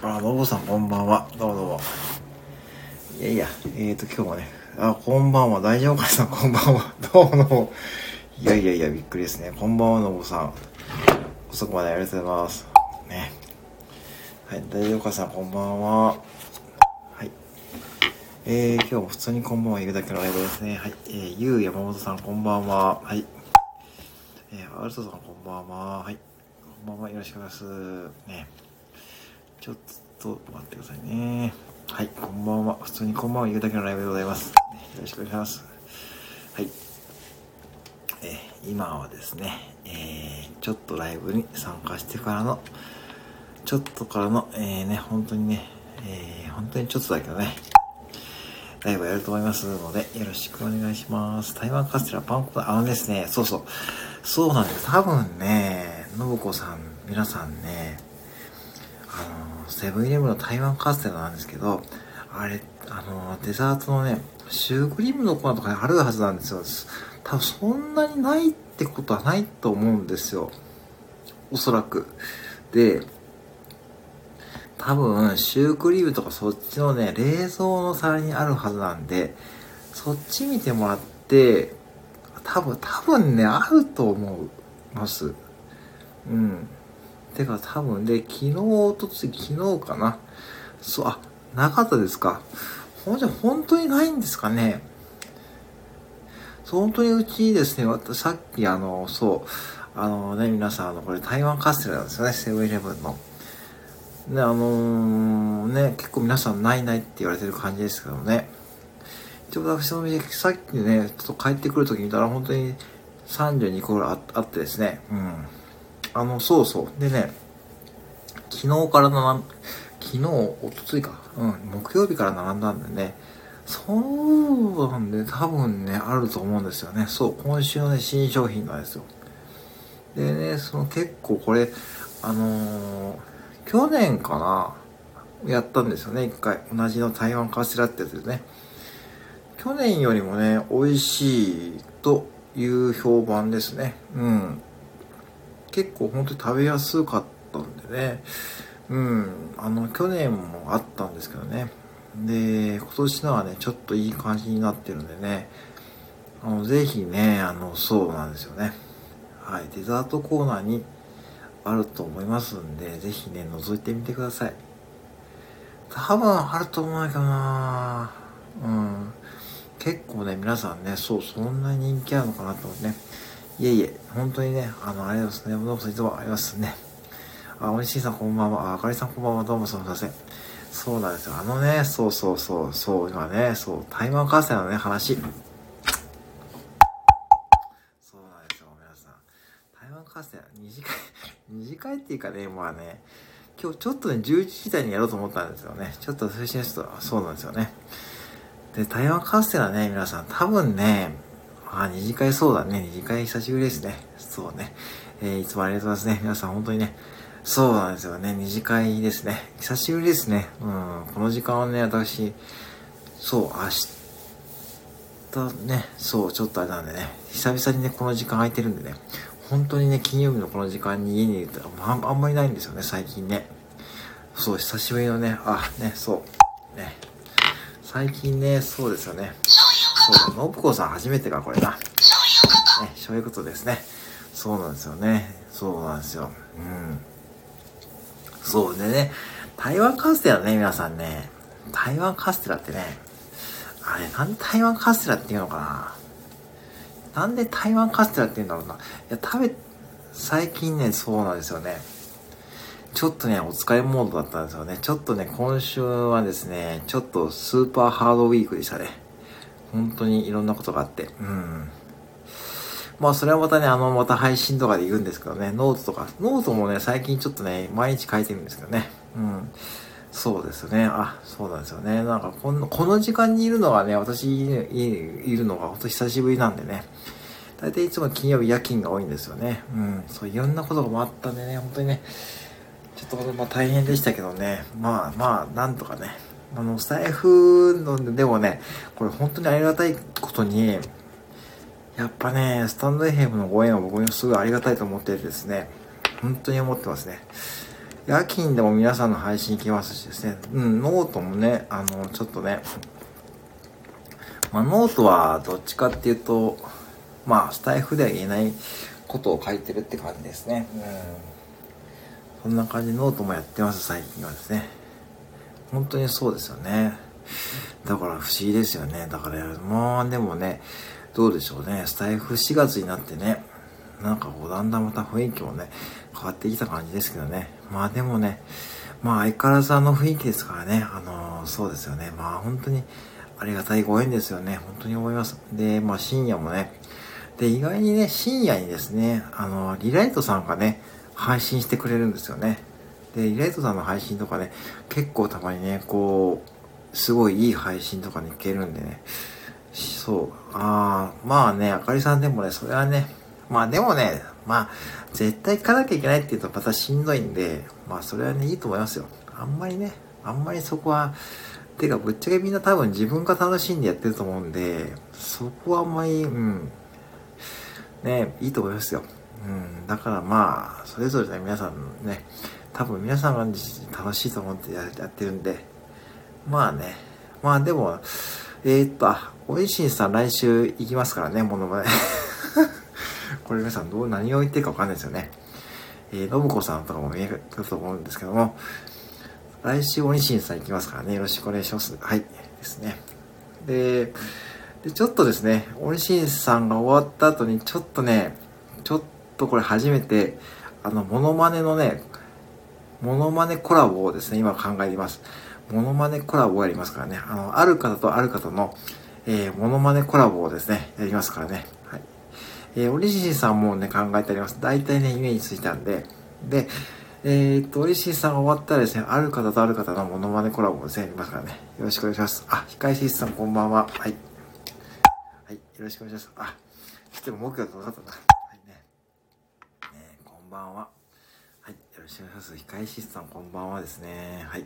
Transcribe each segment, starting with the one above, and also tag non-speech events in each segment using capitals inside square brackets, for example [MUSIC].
あ、のぼさんこんばんは。どうもどうも。いやいや、えーと、今日もね、あ、こんばんは。大丈夫かさん、こんばんは。どうもどうも。いやいやいや、びっくりですね。こんばんは、のぼさん。遅くまでありがとうございます。ね。はい、大丈夫かさん、こんばんは。はい。えー、今日も普通にこんばんは言うだけのライブですね。はい。えー、ゆう山本さん、こんばんは。はい。えー、アルトさん、こんばんは。はい。こんばんは。よろしくお願いします。ね。ちょっと待ってくださいね。はい、こんばんは。普通にこんばんは言うだけのライブでございます。よろしくお願いします。はい。えー今はですね、えーちょっとライブに参加してからの、ちょっとからの、えーね、本当にね、えー本当にちょっとだけどね、ライブやると思いますので、よろしくお願いします。台湾カステラパン粉あのですね、そうそう。そうなんです。多分ね、信子さん、皆さんね、セブンイレブンの台湾カステラなんですけど、あれ、あの、デザートのね、シュークリームの粉とかにあるはずなんですよ。多分そんなにないってことはないと思うんですよ。おそらく。で、多分、シュークリームとかそっちのね、冷蔵の皿にあるはずなんで、そっち見てもらって、多分、多分ね、あると思います。うん。てか多分で、昨日、おとつい、昨日かな。そう、あ、なかったですか。ほんじゃ、本当にないんですかね。本当にうちですね、私さっきあの、そう、あのね、皆さん、あの、これ台湾カステラなんですよね、セブンイレブンの。ね、あのーね、結構皆さんないないって言われてる感じですけどね。一応私の店、さっきね、ちょっと帰ってくるとき見たら本当に32個ぐらいあってですね。うん。あの、そうそう。でね、昨日から並ん、昨日、おとついか。うん、木曜日から並んだんでね。そうなんで、多分ね、あると思うんですよね。そう、今週のね、新商品なんですよ。でね、その結構これ、あのー去年かな、やったんですよね、一回。同じの台湾カステラってやつですね。去年よりもね、美味しいという評判ですね。うん。結構本当に食べやすかったんでね。うん。あの、去年もあったんですけどね。で、今年のはね、ちょっといい感じになってるんでね。あの、ぜひね、あの、そうなんですよね。はい。デザートコーナーにあると思いますんで、ぜひね、覗いてみてください。多分あると思うんだけどなうん。結構ね、皆さんね、そう、そんな人気あるのかなと思ってね。いえいえ、本当にね、あの、ありがとうございますね。どうもいつもありますね。あ、おいしいさんこんばんは。あ、あかりさんこんばんは。どうもすみません。そうなんですよ。あのね、そうそうそう、そう、今ね、そう、台湾カステラのね、話。そうなんですよ、皆さん。台湾カステラ、二次会、[LAUGHS] 二次会っていうかね、まあね、今日ちょっとね、11時台にやろうと思ったんですよね。ちょっと推進ちょっと、そうなんですよね。で、台湾カステラね、皆さん、多分ね、あ、二次会そうだね。二次会久しぶりですね。そうね。えーいつもありがとうございますね。皆さん本当にね、そうなんですよね。二次会ですね。久しぶりですね。うん。この時間はね、私、そう、明日ね、そう、ちょっとあれなんでね、久々にね、この時間空いてるんでね、本当にね、金曜日のこの時間に家にいるとああんまりないんですよね、最近ね。そう、久しぶりのね、あ、ね、そう、ね。最近ね、そうですよね。そう、のぶこさん初めてか、これな。ね、そういうことですね。そうなんですよね。そうなんですよ。うん。そうでね、台湾カステラね、皆さんね、台湾カステラってね、あれ、なんで台湾カステラっていうのかななんで台湾カステラって言うんだろうな。いや、食べ、最近ね、そうなんですよね。ちょっとね、お疲れモードだったんですよね。ちょっとね、今週はですね、ちょっと super hard week でしたね。本当にいろんなことがあって。うん。まあそれはまたね、あの、また配信とかで言うんですけどね、ノートとか、ノートもね、最近ちょっとね、毎日書いてるんですけどね。うん。そうですね。あ、そうなんですよね。なんかこの、この時間にいるのがね、私いるのが本当久しぶりなんでね。大体いつも金曜日夜勤が多いんですよね。うん。そういろんなことがあったんでね、本当にね、ちょっとまあ大変でしたけどね。まあまあ、なんとかね。あの、スタイフの、でもね、これ本当にありがたいことに、やっぱね、スタンド FM のご縁は僕にすごいありがたいと思っててですね、本当に思ってますね。夜勤でも皆さんの配信行きますしですね、うん、ノートもね、あの、ちょっとね、まあ、ノートはどっちかっていうと、まあ、スタイフでは言えないことを書いてるって感じですね。うん。そんな感じでノートもやってます、最近はですね。本当にそうですよね。だから不思議ですよね。だから、まあでもね、どうでしょうね。スタイフ4月になってね、なんかこうだんだんまた雰囲気もね、変わってきた感じですけどね。まあでもね、まあ相変わらずあの雰囲気ですからね、あのー、そうですよね。まあ本当にありがたいご縁ですよね。本当に思います。で、まあ深夜もね、で、意外にね、深夜にですね、あのー、リライトさんがね、配信してくれるんですよね。で、リライトさんの配信とかね、結構たまにね、こう、すごいいい配信とかに行けるんでね、そう。ああ、まあね、あかりさんでもね、それはね、まあでもね、まあ、絶対行かなきゃいけないって言うとまたしんどいんで、まあそれはね、いいと思いますよ。あんまりね、あんまりそこは、てかぶっちゃけみんな多分自分が楽しんでやってると思うんで、そこはあんまり、うん、ね、いいと思いますよ。うん、だからまあ、それぞれね、皆さんね、多分皆さんが楽しいと思ってやってるんで、まあね、まあでも、えー、っと、あ、おいしんさん来週行きますからね、ものまね。[LAUGHS] これ皆さんどう、何を言ってるかわかんないですよね。えー、信子さんとかも見えると思うんですけども、来週おにしんさん行きますからね、よろしくお願いします。はい。ですね。で、でちょっとですね、おにしんさんが終わった後に、ちょっとね、ちょっとこれ初めて、あの、モノマネのね、モノマネコラボをですね、今考えています。モノマネコラボをやりますからね。あの、ある方とある方の、えー、モノマネコラボをですね、やりますからね。はい。えー、オリジンさんもね、考えてあります。大体ね、イメージついたんで。で、えー、っと、オリジンさんが終わったらですね、ある方とある方のモノマネコラボをですね、やりますからね。よろしくお願いします。あ、控えシスさんこんばんは。はい。はい、よろしくお願いします。あ、ちょっと目標と分かったんだ。はいね。ねこんばんは。はい、よろしくお願います。控えシスさんこんばんはですね。はい。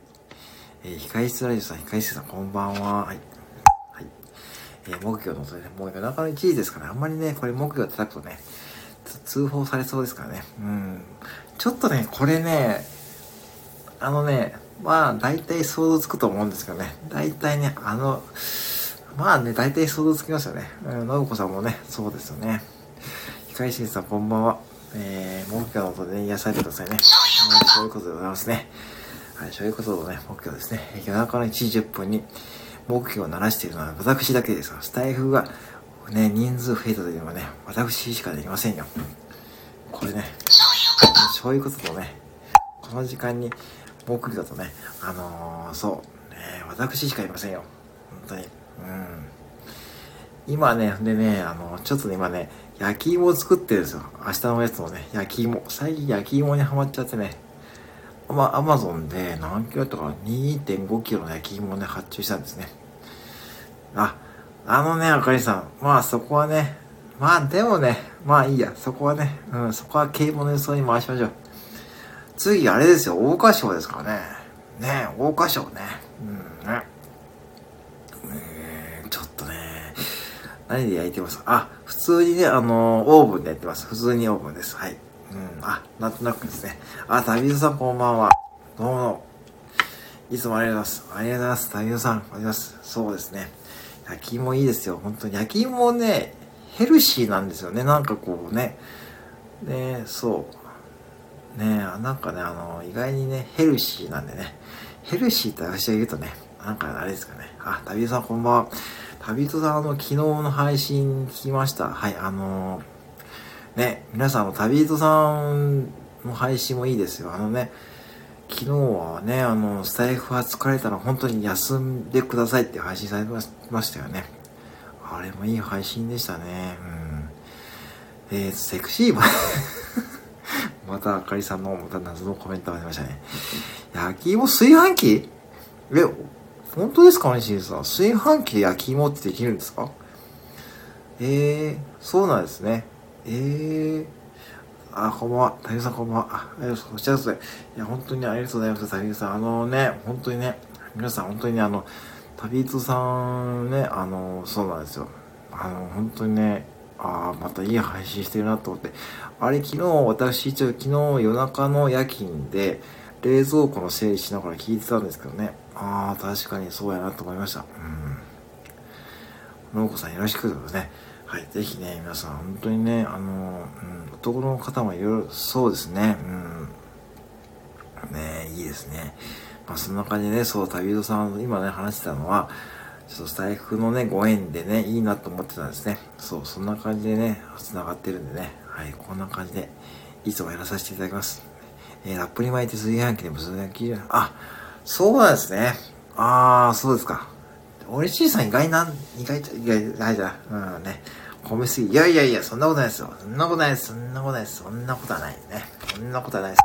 えー、控室ライジさん、控室さん、こんばんは。はい。はい。えー、木魚の音でね、もう夜中の1時ですから、あんまりね、これ木魚叩くとね、通報されそうですからね。うん。ちょっとね、これね、あのね、まあ、大体想像つくと思うんですけどね。大体ね、あの、まあね、大体想像つきますよね。うん、信子さんもね、そうですよね。控室さん、こんばんは。えー、木魚の音でね、癒されてくださいね。そういうことでございますね。はい、そういうことをね、目標ですね。夜中の1時10分に目標を鳴らしているのは私だけですが、スタイフがね、人数増えた時はね、私しかできませんよ。これね、そういうこととね、この時間に目標とね、あのー、そう、ね、私しかいませんよ。本当に。うん。今ね、でね、あの、ちょっと、今ね、焼き芋を作ってるんですよ。明日のやつもね、焼き芋。最近焼き芋にハマっちゃってね、まあ、アマゾンで何キロとか2.5キロの焼き芋をね、発注したんですね。あ、あのね、あかりさん。まあそこはね、まあでもね、まあいいや、そこはね、うん、そこは啓蒙の予想に回しましょう。次、あれですよ、桜花賞ですからね。ね桜花賞ね。うん、ね。えー、ちょっとね、何で焼いてますあ、普通にね、あのー、オーブンでやってます。普通にオーブンです。はい。うん、あ、なんとなくですね。あ、旅人さんこんばんは。どうも。いつもありがとうございます。ありがとうございます。旅人さん、ありがとうございます。そうですね。焼き芋いいですよ。本当に。焼き芋ね、ヘルシーなんですよね。なんかこうね。ね、そう。ねなんかね、あの、意外にね、ヘルシーなんでね。ヘルシーって私が言うとね、なんかあれですかね。あ、旅人さんこんばんは。旅人さん、あの、昨日の配信聞きました。はい、あのーね、皆さんの旅人さんの配信もいいですよ。あのね、昨日はね、あの、スタイフは疲れたら本当に休んでくださいって配信されてましたよね。あれもいい配信でしたね。うん。えー、セクシーバ [LAUGHS] またあかりさんのまた謎のコメントが出ましたね。焼き芋炊飯器？え、本当ですかね、しんさん？炊飯器で焼き芋ってできるんですか？えー、そうなんですね。えー、あ、こんばんは。タミさんこんばんは。あ、ありがとうございます。いや、本当にありがとうございます、タミさん。あのね、本当にね、皆さん本当にね、あの、旅人さんね、あの、そうなんですよ。あの、本当にね、ああ、またいい配信してるなと思って。あれ、昨日、私一応昨日夜中の夜勤で、冷蔵庫の整理しながら聞いてたんですけどね。ああ、確かにそうやなと思いました。うん。のうこさんよろしくですね。はい。ぜひね、皆さん、本当にね、あの、うん、男の方もいろいろ、そうですね。うん。ねいいですね。まあ、そんな感じでね、そう、旅人さん、今ね、話してたのは、ちょっとスタイフのね、ご縁でね、いいなと思ってたんですね。そう、そんな感じでね、繋がってるんでね。はい、こんな感じで、いつもやらさせていただきます。えー、ラップに巻いて炊飯器でも炊飯器あ、そうなんですね。あー、そうですか。俺しいさん意外な、意外と、意外、ないじゃん。うんね。褒めすぎ。いやいやいや、そんなことないですよ。そんなことないです。そんなことないです。そんなことはないね。そんなことはないです。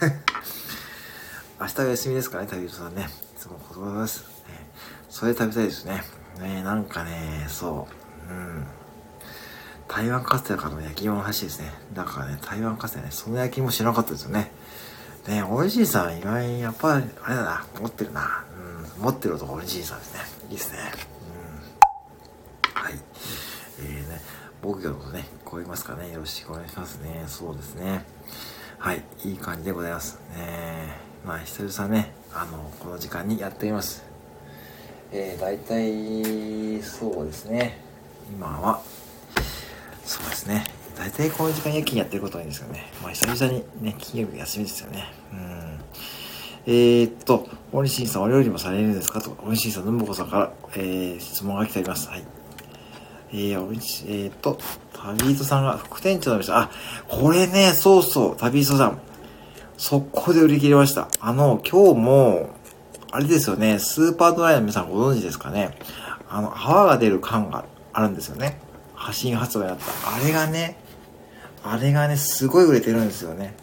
[LAUGHS] 明日が休みですかね、旅人さんね。いつも言葉です。ね、それ食べたいですね。ねなんかね、そう。うん。台湾カステラからの焼き芋の話ですね。だからね、台湾カステラね、その焼き芋知らなかったですよね。ね美味しいさん、意外、やっぱり、あれだな、持ってるな。うん、持ってる男美味しいさんですね。いいですね。うん。はい。えーね、僕業とね、こう言いますかね。よろしくお願いしますね。そうですね。はい、いい感じでございます。ねまあ、久々ね、あの、この時間にやっております。えー、大体、そうですね。今は、そうですね。大体この時間夜勤やってることはいいんですよね。まあ久々にね、金曜日休みですよね。うん。えー、っと、大西さんお料理もされるんですか？と、大西さん、ぬんぼこさんから、えー、質問が来ております。はい。えー、おいし、えー、っと、旅人さんが副店長の店、あ、これね、そうそう、旅人さん。速攻で売り切れました。あの、今日も、あれですよね、スーパードライの皆さんご存知ですかね？あの、泡が出る缶があるんですよね。新発売だった。あれがね、あれがね、すごい売れてるんですよね。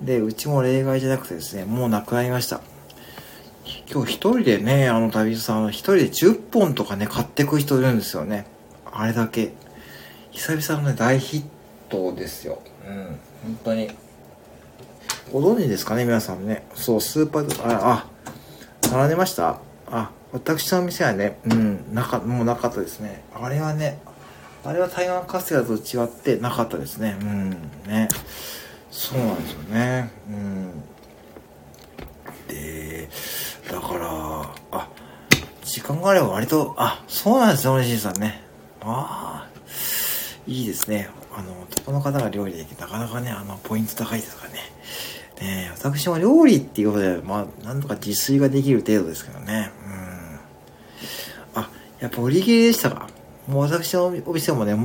で、うちも例外じゃなくてですね、もうなくなりました。今日一人でね、あの旅人さん、一人で10本とかね、買ってく人いるんですよね。あれだけ。久々のね、大ヒットですよ。うん、本当に。ご存知ですかね、皆さんね。そう、スーパーで、あ、あ、並んでましたあ、私の店はね、うん、なか、もうなかったですね。あれはね、あれは台湾カステラと違ってなかったですね。うん、ね。そうなんですよね。うん。で、だから、あ、時間があれば割と、あ、そうなんですよ、おじいさんね。ああ、いいですね。あの、男の方が料理できて、なかなかね、あの、ポイント高いですからね。ね私も料理っていうことで、まあ、なんとか自炊ができる程度ですけどね。うん。あ、やっぱ売り切れでしたか？もう私のお店もね、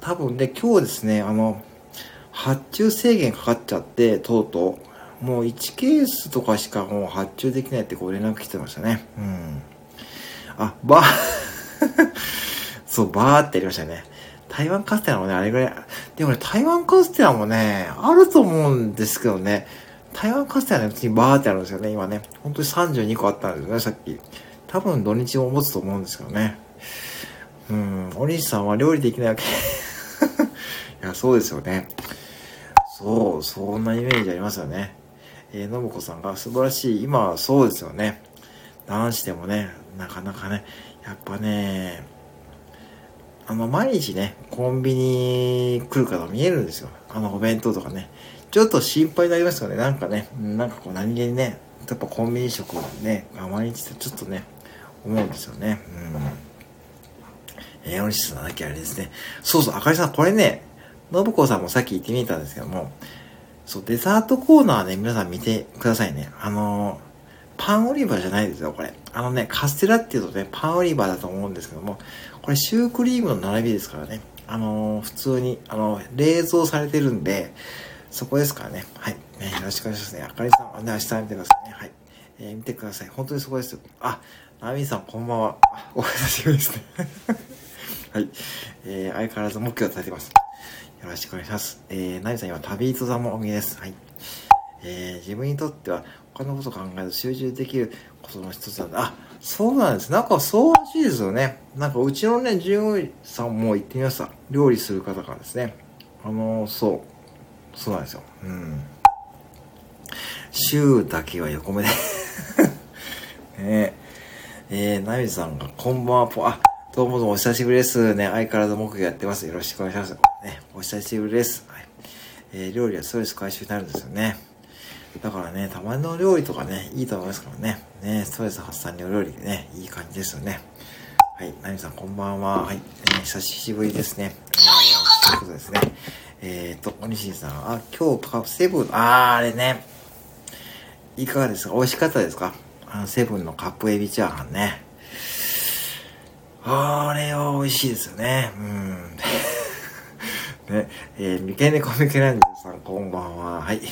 多分ね、今日ですね、あの、発注制限かかっちゃって、とうとう。もう1ケースとかしかもう発注できないってご連絡来てましたね。うん。あ、バー [LAUGHS] そう、バーってやりましたね。台湾カステラもね、あれぐらい。でもね、台湾カステラもね、あると思うんですけどね、台湾カステラね、別にバーってあるんですよね、今ね。本当に32個あったんですよね、さっき。多分土日も持つと思うんですけどね。うん、お兄さんは料理できないわけ。[LAUGHS] いや、そうですよね。そう、そんなイメージありますよね。えー、信子さんが素晴らしい。今はそうですよね。男子でもね、なかなかね、やっぱね、あの、毎日ね、コンビニ来る方見えるんですよ。あの、お弁当とかね。ちょっと心配になりますよね。なんかね、なんかこう何気にね、やっぱコンビニ食をね、毎日ってちょっとね、思うんですよね。うん。えー、お西さんだけあれですね。そうそう、あかりさん、これね、信子さんもさっき言ってみたんですけども、そう、デザートコーナーね、皆さん見てくださいね。あのー、パンオリバーじゃないですよ、これ。あのね、カステラっていうとね、パンオリバーだと思うんですけども、これシュークリームの並びですからね。あのー、普通に、あの、冷蔵されてるんで、そこですからね。はい。ね、よろしくお願いしますね。あかりさん、ね、明日見てくださいね。はい。えー、見てください。本当にすごいですよ。あ、ナミさん、こんばんは。お久しぶりですね。はい。えー、相変わらず目標されています。よろしくお願いします。えー、ナミさん、今、旅人さんもお見えです。はい。えー、自分にとっては、他のことを考えると集中できることの一つなんだ。あ、そうなんです。なんかそうらしいですよね。なんかうちのね、従業員さんも行ってみました。料理する方からですね。あのー、そう。そうなんですよ。うん。週だけは横目で [LAUGHS] ねえー、ナミさんが、こんばんは、ぽ、あ、どうもどうもお久しぶりです。ね、相変わらず木魚やってます。よろしくお願いします。ね、お久しぶりです。はい。えー、料理はストレス回収になるんですよね。だからね、たまの料理とかね、いいと思いますからね。ね、ストレス発散にお料理ね、いい感じですよね。はい、ナミさんこんばんは。はい、えー、久しぶりですね。えー、ということですね。えっ、と、おにしんさん、あ、今日カセブン、あー、あれね。いかがですか？美味しかったですか？あの、セブンのカップエビチャーハンね。あれは美味しいですよね。うん。ね、えー、三毛猫ミケランジさん、こんばんは。はい。こん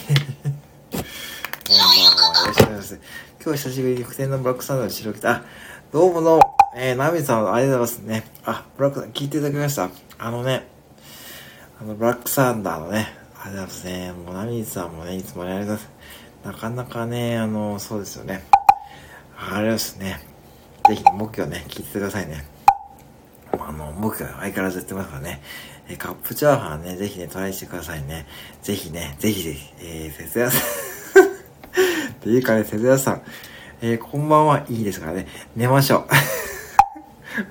ばんは。よろしくお願いします。今日久しぶりに福天のブラックサンダーの白着た。あ、どうもどうも。えー、ナミさん、ありがとうございますね。あ、ブラックさん、聞いていただきました？あのね、あの、ブラックサンダーのね、ありがとうございますね。もう、ナミさんもね、いつもありがとうございます。なかなかね、あの、そうですよね。あれですね。ぜひ、目標ね、聞いてくださいね。あの、僕が相変わらずやってますからね。えカップチャーハンね、ぜひね、トライしてくださいね。ぜひね、ぜひぜひ、えー、節約さん [LAUGHS] っていうかね、せずやさん、えー、こんばんはいいですからね、寝ましょ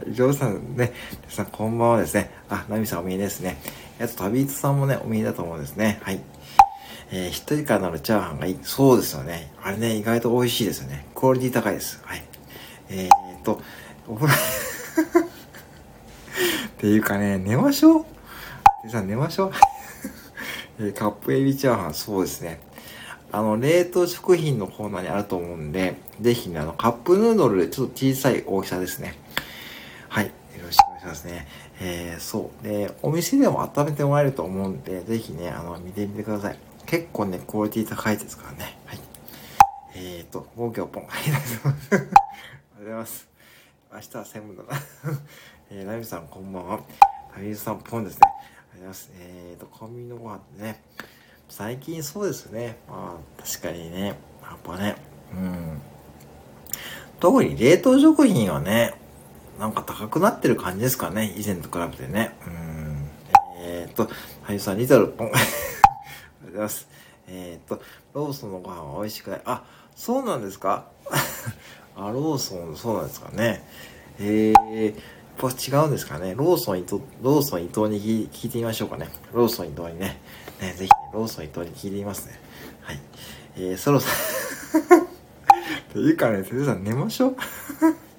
う。[LAUGHS] ジョーさんね、さんこんばんはですね。あ、ナミさんお見えですね。あと、旅人さんもね、お見えだと思うんですね。はい。えー、一人からなるチャーハンがいい。そうですよね。あれね、意外と美味しいですよね。クオリティ高いです。はい。えー、っと、お風呂ていうかね、寝ましょう。さん寝ましょう。[LAUGHS] え、カップエビチャーハン、そうですね。あの、冷凍食品のコーナーにあると思うんで、ぜひね、あの、カップヌードルでちょっと小さい大きさですね。はい。よろしくお願いしますね。えー、そう。で、お店でも温めてもらえると思うんで、ぜひね、あの、見てみてください。結構ね、クオリティ高いですからね。はい。えーと、防御ポン。ありがとうございますありがとうございます。明日は専門だな。[LAUGHS] えー、ナミさんこんばんは。タミさんポンですね。ありがとうございます。えーと、コンビニのご飯ね。最近そうですね。まあ、確かにね、やっぱね、うん。特に冷凍食品はね、なんか高くなってる感じですかね。以前と比べてね。うん。えー、と、俳優さん、リトルポン。[LAUGHS] ありがとうございます。えー、と、ローソンのご飯は美味しくない。あ、そうなんですかあ、ローソン、そうなんですかね。えー、やっぱ違うんですかね。ローソン伊藤、ローソン伊藤に聞いてみましょうかね。ローソン伊藤にね。ね、ぜひ、ローソン伊藤に聞いてみますね。はい。えー、そろそ [LAUGHS] ろというかね、先生さん寝ましょう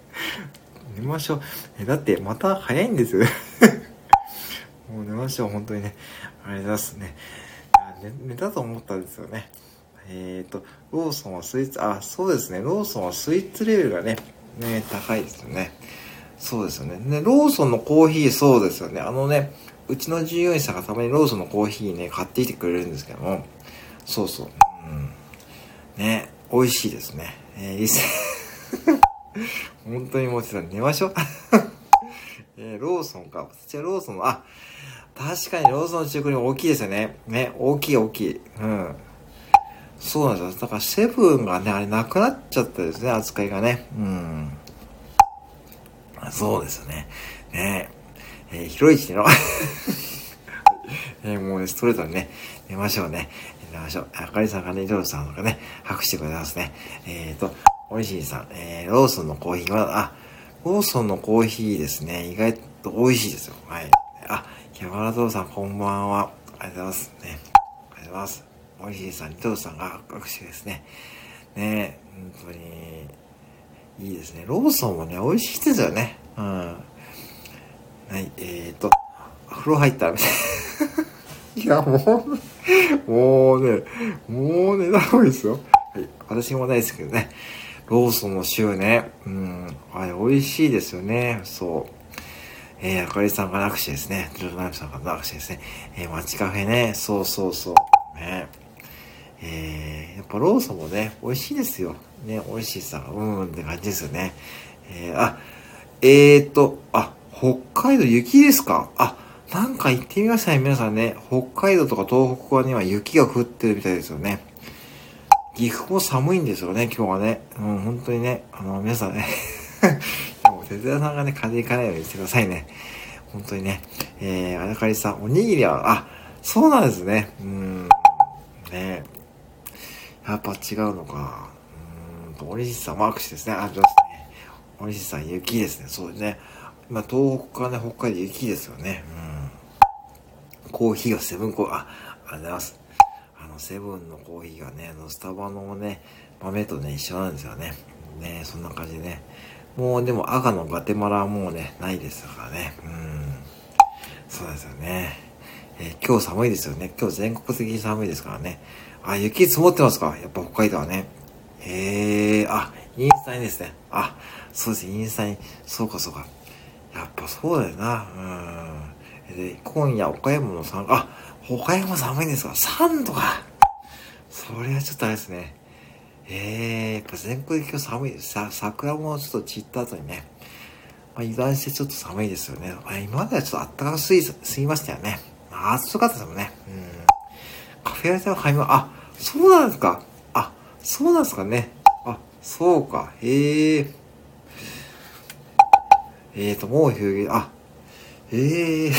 [LAUGHS] 寝ましょう。え、だってまた早いんですよ [LAUGHS] もう寝ましょう、本当にね。ありがとうございますね。寝寝たと思ったんですよね。えっ、ー、と、ローソンはスイーツ、あ、そうですね。ローソンはスイーツレベルがね、ね、高いですよね。そうですよね。ね、ローソンのコーヒー、そうですよね。あのね、うちの従業員さんがたまにローソンのコーヒーね、買ってきてくれるんですけども、そうそう。うん。ね、美味しいですね。えー、いいっす。[LAUGHS] 本当にもうちょっと寝ましょう。[LAUGHS] えー、ローソンか。そちらローソンの、あ、確かにローソンの中古に大きいですよね。ね、大きい大きい。うん。そうなんですよ。だからセブンがね、あれなくなっちゃったですね、扱いがね。うん。そうですよね。ねえー、広い位置のえー、もうね、ストレートにね、寝ましょうね。寝ましょう。あかりさんがね、ジョーさんとかね、拍手してくれますね。えっ、ー、と、おいしいさん、えー、ローソンのコーヒーは、あ、ローソンのコーヒーですね、意外と美味しいですよ。はい。あ、山田さん、こんばんは。ありがとうございます。ね。ありがとうございます。おいしいさん、リトルさんが拍手ですね。ね本当に、いいですね。ローソンはね、美味しいですよね。うん。はい、えーと、風呂入ったら、[LAUGHS] いや、もう、もうね、もうね、だいですよ。はい、私も大好きけどね。ローソンのシューね。うん、あれ、美味しいですよね。そう。えー、あかりさんから握手ですね。ジョジョナイフさんから握手ですね。えー、街カフェね。そうそうそう。ね。えー、やっぱローソンもね、美味しいですよ。ね、美味しいさ、うんって感じですよね。えー、あ、えーと、あ、北海道雪ですか？あ、なんか行ってみましたね、皆さんね。北海道とか東北側には雪が降ってるみたいですよね。岐阜も寒いんですよね、今日はね。うん、本当にね、あの、皆さんね [LAUGHS] もう、哲也さんがね、風邪ひかないようにしてくださいね。本当にね。えー、あやかりさん、おにぎりは、あ、そうなんですね。うん、ねやっぱ違うのか。うんと、おにしさん、マークシですね。あ、そうですね。おにしさん、雪ですね。そうですね。まあ、東北からね、北海道雪ですよね。うん。コーヒーがセブンコー、あ、ありがとうございます。あの、セブンのコーヒーがね、あの、スタバのね、豆とね、一緒なんですよね。ねそんな感じでね。もうでも赤のガテマラはもうね、ないですからね。うん。そうですよね。えー、今日寒いですよね。今日全国的に寒いですからね。あ、雪積もってますか？やっぱ北海道はね。ええ、あ、インスタにですね。あ、そうです、インスタに。そうかそうか。やっぱそうだよな。うん。で、今夜岡山の3、あ、岡山寒いんですか ?3 度か。それはちょっとあれですね。ええー、やっぱ全国的に寒いです。さ、桜もちょっと散った後にね。まあ、油断してちょっと寒いですよね。まあ、今まではちょっと暖かすぎ、すぎましたよね。暑かったですもんね。うん。カフェラテの買い物、あ、そうなんですか。あ、そうなんですかね。あ、そうか。へえ。えーと、もう冬、あ、ええー、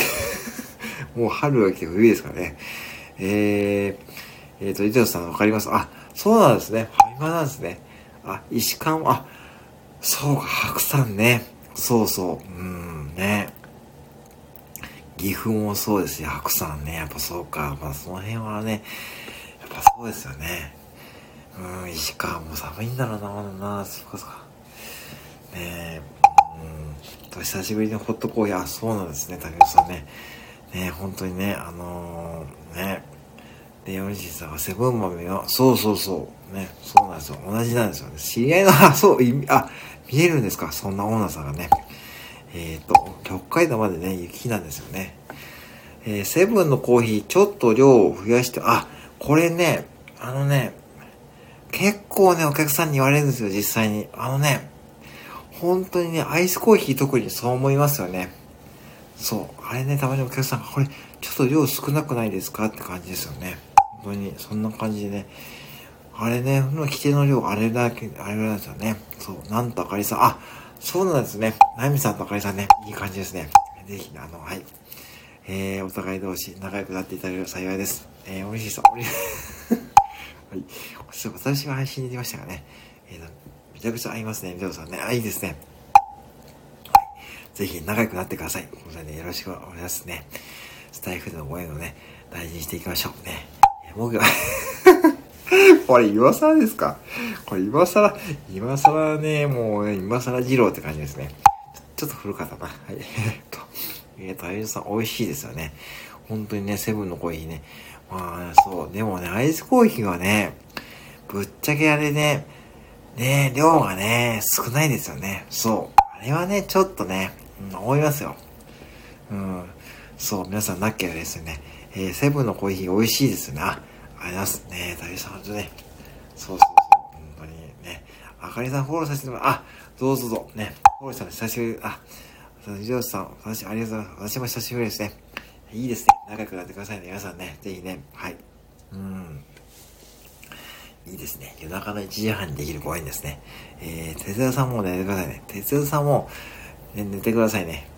[LAUGHS] もう春が来て冬ですかね。えー、えーと、伊藤さんわかりますあ、そうなんですね。ファイマなんですね。あ、石川も、あ、そうか、白山ね。そうそう。うん、ね。岐阜もそうですよ。白山ね。やっぱそうか。まあその辺はね、やっぱそうですよね。うん、石川も寒いんだろうな、まだな。そっかそっか。ねえ、うん。と久しぶりにホットコーヒー、あ、そうなんですね、竹内さんね。ねえ本当にね、あのー、ね。で、ヨニシさんがセブン豆は、そうそうそう。ね、そうなんですよ。同じなんですよね。知り合いの、あ、そう、あ、見えるんですか？そんなオーナーさんがね。えっ、ー、と、北海道までね、雪なんですよね。えー、セブンのコーヒー、ちょっと量を増やして、あ、これね、あのね、結構ね、お客さんに言われるんですよ、実際に。あのね、本当にね、アイスコーヒー特にそう思いますよね。そう。あれね、たまにお客さんが、これ、ちょっと量少なくないですかって感じですよね。本当に、そんな感じでね。あれね、の規定の量、あれだけ、あれなんですよね。そう。なんとあかりさん、あ、そうなんですね。ナミさんとあかりさんね、いい感じですね。ぜひ、あの、はい。えー、お互い同士仲良くなっていただける幸いです。えー、おいしいさ、おいし [LAUGHS] い。はい。私が配信に出ましたがね。えー、めちゃくちゃ合いますね、みどさんね。あ、いいですね。はい。ぜひ仲良くなってください。こちらね、よろしくお願いしますね。スタイフでのご縁をね、大事にしていきましょう。ね。僕はこれ今更ですか？これ今更、今更ね、もう、ね、今更二郎って感じですね。ちょっと古かったな。はい。[LAUGHS] えっと、えっと、あゆさん美味しいですよね。本当にね、セブンのコーヒーね。まあ、そう。でもね、アイスコーヒーはね、ぶっちゃけあれね、ね、量がね、少ないですよね。そう。あれはね、ちょっとね、うん、思いますよ。うん。そう、皆さんなきゃですね、えー、セブンのコーヒー美味しいですよね。ありがとうございます。ねえ、大さんとね、そうそうそう、本当にね、あかりさんフォローさせてもらう、あ、どうぞどうぞ、ね、フォローしたら久しぶり、あ、ジョーさん、私、ありがとうございます。私も久しぶりですね。いいですね。仲良くなってくださいね。皆さんね、ぜひね、はい。うん。いいですね。夜中の1時半にできる公演ですね。えー、哲也さんも寝てくださいね。哲也さんも、ね、寝てくださいね。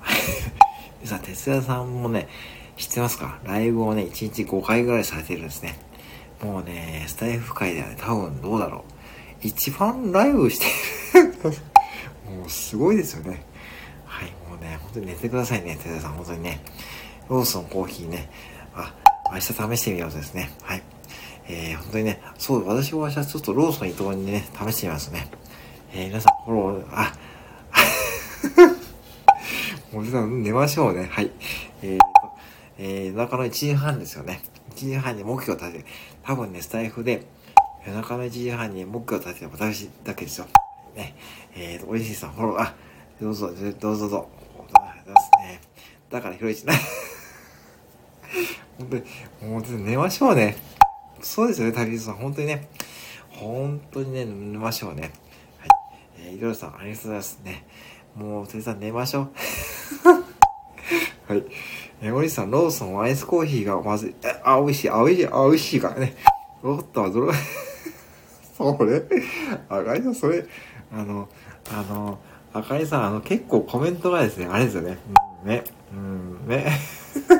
[LAUGHS] 皆さん、哲也さんもね、知ってますか？ライブをね、1日5回ぐらいされてるんですね。もうね、スタイフ界ではね、多分どうだろう。一番ライブしてる [LAUGHS] もうすごいですよね。はい、もうね、本当に寝てくださいね、テレさん、本当にね。ローソンコーヒーね、あ、明日試してみようですね。はい。えー、本当にね、そう、私は明日ちょっとローソン伊藤にね、試してみますね。えー、皆さん、フォロー、あ、[LAUGHS] もう皆さん寝ましょうね。はい。えー、えー、中の1時半ですよね。1時半に目標を立てる。多分ね、スタイフで夜中の1時半に目標を立てる私だけですよ。ね。えーと、おいしいさん、フォロー、あ、どうぞ、どうぞ、どうぞ。どうぞね。だから、ひろいちな。[LAUGHS] 本当に、もう寝ましょうね。そうですよね、旅人さん。本当にね、本当にね、寝ましょうね。はい。えー、いろいろさん、ありがとうございますね。もう、てさん寝ましょう。[LAUGHS] はい。えー、おじさん、ローソンアイスコーヒーがまずい。あ、美味しい、あ、美味しい、あ、美味しいからね。おっと、どれ、[LAUGHS] それ、あかりさん、それ、あの、あの、あかりさん、あの、結構コメントがですね、あれですよね。うん、ね、うん、ね。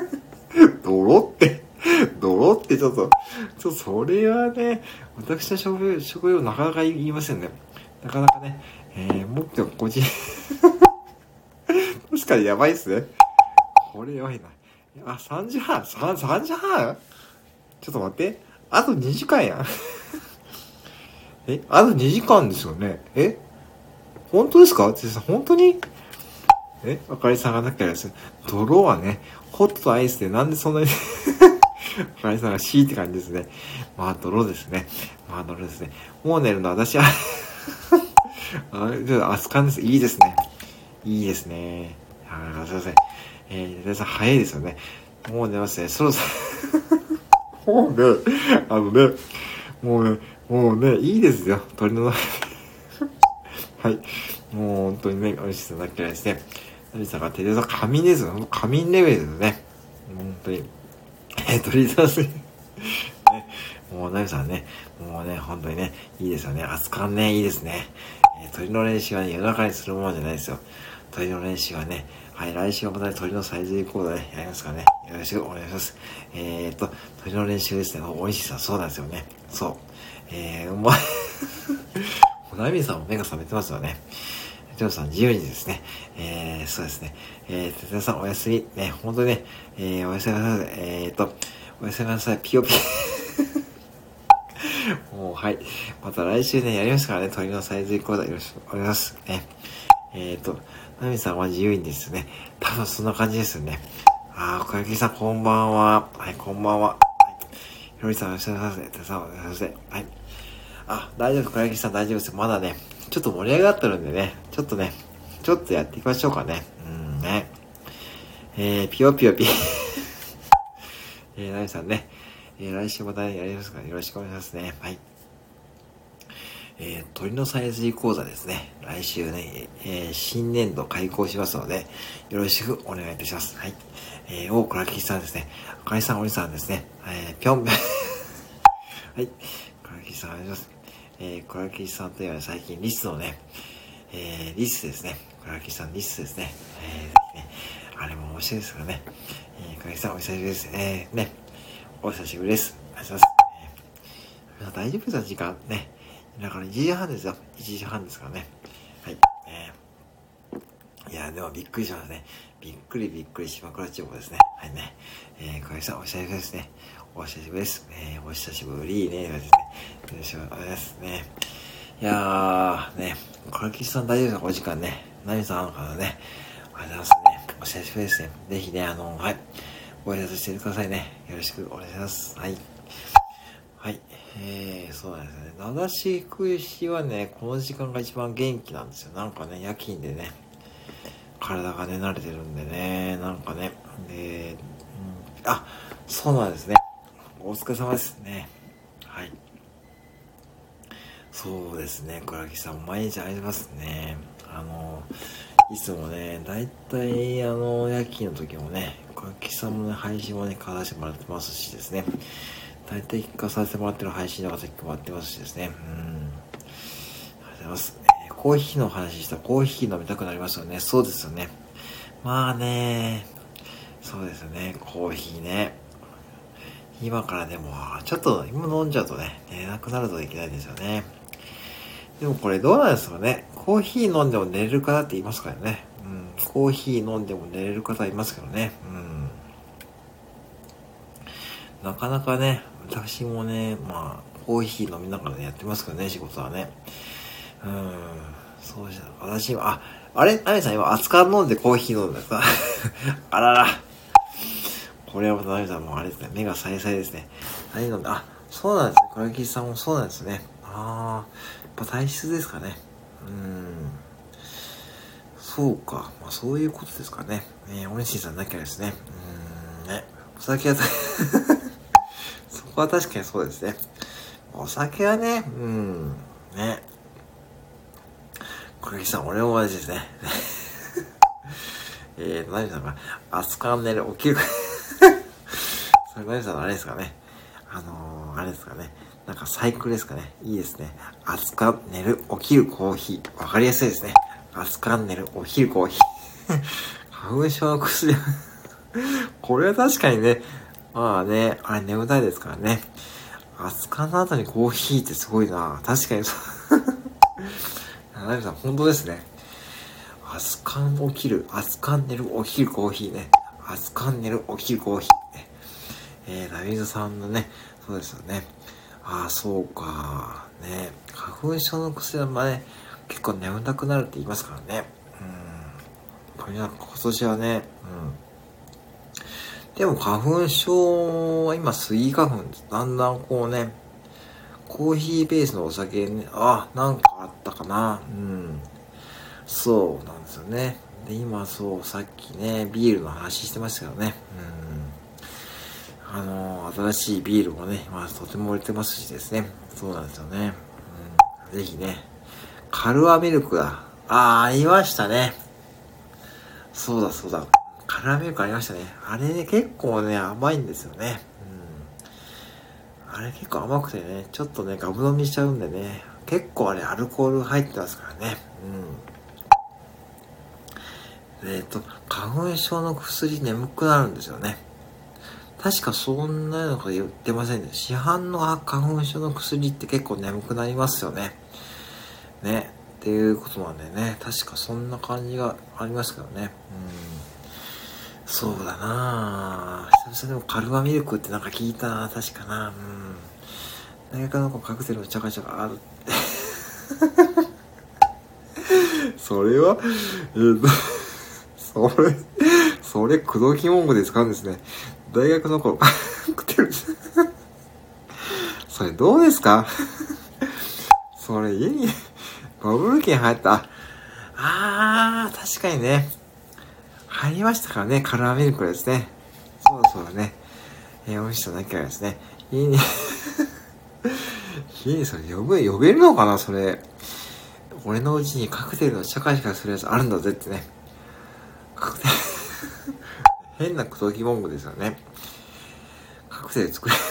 [LAUGHS] 泥って、泥ってちょっと、ちょっとそれはね、私の職業、職業なかなか言いませんね。なかなかね、えー、もっと個人 [LAUGHS] 確かにやばいっすね。これやばいな。あ、3時半 ?3、3時半？ちょっと待って。あと2時間やん。[LAUGHS] えあと2時間ですよね？え？本当ですか？本当に？えあかりさんがなきゃです。泥はね、ホットアイスでなんでそんなに？[LAUGHS] あかりさんが C って感じですね。まあ、泥ですね。まあ、泥ですね。もう寝るの私は [LAUGHS] あ、じゃあ、アスカンです。いいですね。いいですね。あ、すいません。えー、皆さん早いですよね。もう寝ますね。そろそろ [LAUGHS] もうね、あのね、もうね、もうね、いいですよ。鳥の [LAUGHS] はい。もう本当にね、美味しさだけですね。何さんがテレサ仮眠ですよ。仮眠レベルですね。本当に。[LAUGHS] えー、鳥さんすね。もう、ナミさんね、もうね、本当にね、いいですよね。熱燗ね、いいですね。えー、鳥の練習はね、夜中にするものじゃないですよ。鳥の練習はね、はい、来週はまた鳥のサイズコードね、やりますからね。よろしくお願いします。えー、っと、鳥の練習ですね。美味しさ、そうなんですよね。そう。えー、うまい。[LAUGHS] ナミさんも目が覚めてますよね。ジョーさん自由にですね、えー、そうですね、えー、哲也さんおやすみ、ね、本当にね、えー、おやすみなさい、えーと、おやすみなさい、ピヨピヨ [LAUGHS] もう、はい。また来週ね、やりますからね、鳥のサイズ講座よろしくお願いします。ね。えっ、と、ナミさんは自由にですね。多分そんな感じですよね。あー、小焼さんこんばんは。はい、こんばんは。はい。ひろりさんおやすみなさい。てさんおやすみなさい。はい。あ、大丈夫、小焼さん大丈夫です。まだね、ちょっと盛り上がってるんでね、ちょっとね、ちょっとやっていきましょうかね。うんね。えー、ぴよぴよぴ。[LAUGHS] えー、なみさんね、えー、来週またやりますからよろしくお願いしますね。はい。えー、鳥のサイズ講座ですね。来週ね、えー、新年度開講しますので、よろしくお願いいたします。はい。えー、大倉木さんですね。あかりさん、おりさんですね。えー、ぴょんぴょん。[LAUGHS] はい。倉木さん、お願いします。えー、倉木さんといえば最近リスのね、えー、リスですね。倉木さんリスですね。えー、ね、あれも面白いですからね。えー、倉木さんお久しぶりです。えー、ね、お久しぶりです。ありがとうございます。えー、大丈夫ですか時間ね。だから1時半ですよ。1時半ですからね。はい。えー、いや、でもびっくりしますね。びっくりびっくりしまくらちょうですね。はいね。えー、倉木さんお久しぶりですね。お久しぶりです。えー、お久しぶりね。ですね。よろしくお願いしますね。いやー、ね、唐吉さん大丈夫ですか？お時間ね。何さんあるからね。ありがとうございますね。お久しぶりですね。ぜひね、あの、はい。ご挨拶してくださいね。よろしくお願いします。はい。はい。えー、そうなんですね。名ししく日はね、この時間が一番元気なんですよ。なんかね、夜勤でね、体がね、慣れてるんでね、なんかね、で、うん、あ、そうなんですね。お疲れ様ですね。はい。そうですね、倉木さん、毎日ありますね。あの、いつもね、だいたい、あの、夜勤の時もね、倉木さんもね、配信もね、買わせてもらってますしですね。だいたい聞かさせてもらってる配信とかさっきもらってますしですね。うん。ありがとうございます。えー、コーヒーの話したらコーヒー飲みたくなりますよね。そうですよね。まあね、そうですよね、コーヒーね。今からでも、ちょっと今飲んじゃうとね、寝なくなるといけないですよね。でもこれどうなんですかね。コーヒー飲んでも寝れる方って言いますからね。うん。コーヒー飲んでも寝れる方いますけどね。うん。なかなかね、私もね、まあ、コーヒー飲みながら、ね、やってますからね、仕事はね。うん。そうじゃ、私は、あ、あれナミさん今、熱燗飲んでコーヒー飲んださ。[LAUGHS] あらら。これはまたナミさんもあれですね、目がさえさえですね。何飲んだ？あ、そうなんですね。倉木さんもそうなんですね。ああ、やっぱ体質ですかね。うん。そうか。まあそういうことですかね。えー、おにしんさんなきゃですね。うん、ね。お酒は、そっこは確かにそうですね。お酒はね、うん、ね。小木さん、俺も同じですね。[LAUGHS] えーと、何さんが、熱かんねる、起きるか [LAUGHS] それ何さんのあれですかね。あのー、あれですかね。なんかサイクルですかね。いいですね。熱かん寝る、起きるコーヒー。わかりやすいですね。熱かん寝る、起きるコーヒー。[LAUGHS] 花粉症の薬これは確かにね、まあね、あれ眠たいですからね。熱燗の後にコーヒーってすごいな確かにそう。[LAUGHS] ナミさん、本当ですね。熱燗起きる、熱燗寝る、起きるコーヒーね。熱燗寝る、起きるコーヒーね。えー、ナミズさんのね、そうですよね。ああ、そうか。ね。花粉症の薬はね、結構眠たくなるって言いますからね。うん。これなんか今年はね、うん。でも花粉症は今スギ花粉だんだんこうね、コーヒーベースのお酒ね、あ、なんかあったかな。うん。そうなんですよね。で、今そう、さっきね、ビールの話してましたけどね。うん。あの、新しいビールもね、まあとても売れてますしですね。そうなんですよね。うん。ぜひね、カルアミルクだ。あー、ありましたね。そうだそうだ。カルアミルクありましたね。あれね、結構ね、甘いんですよね。うん。あれ結構甘くてね、ちょっとね、ガブ飲みしちゃうんでね。結構あれ、アルコール入ってますからね。うん。えっ、ー、と、花粉症の薬眠くなるんですよね。確かそんなの言ってませんね。市販の花粉症の薬って結構眠くなりますよね。ね。っていうことなんでね。確かそんな感じがありますけどね。うん。そうだな久々でもカルバミルクってなんか聞いたな確かなうん。大学の子カクテルのチャカチャカあるって。[LAUGHS] それは、えっ、と、それ、それ、口説き文句で使うんですね。大学の子、カクテル、[LAUGHS] それどうですか？[LAUGHS] それ家に、バブル券入った。あー、確かにね。入りましたからね、カラーミルクですね。そうそうだね。えー、美味しさだけはですね。家に家にそれ呼ぶ、呼べるのかなそれ。俺のうちにカクテルのシャカシャカするやつあるんだぜってね。カクテル [LAUGHS] 変なクソ疑問語ですよね。カクテル作れ [LAUGHS]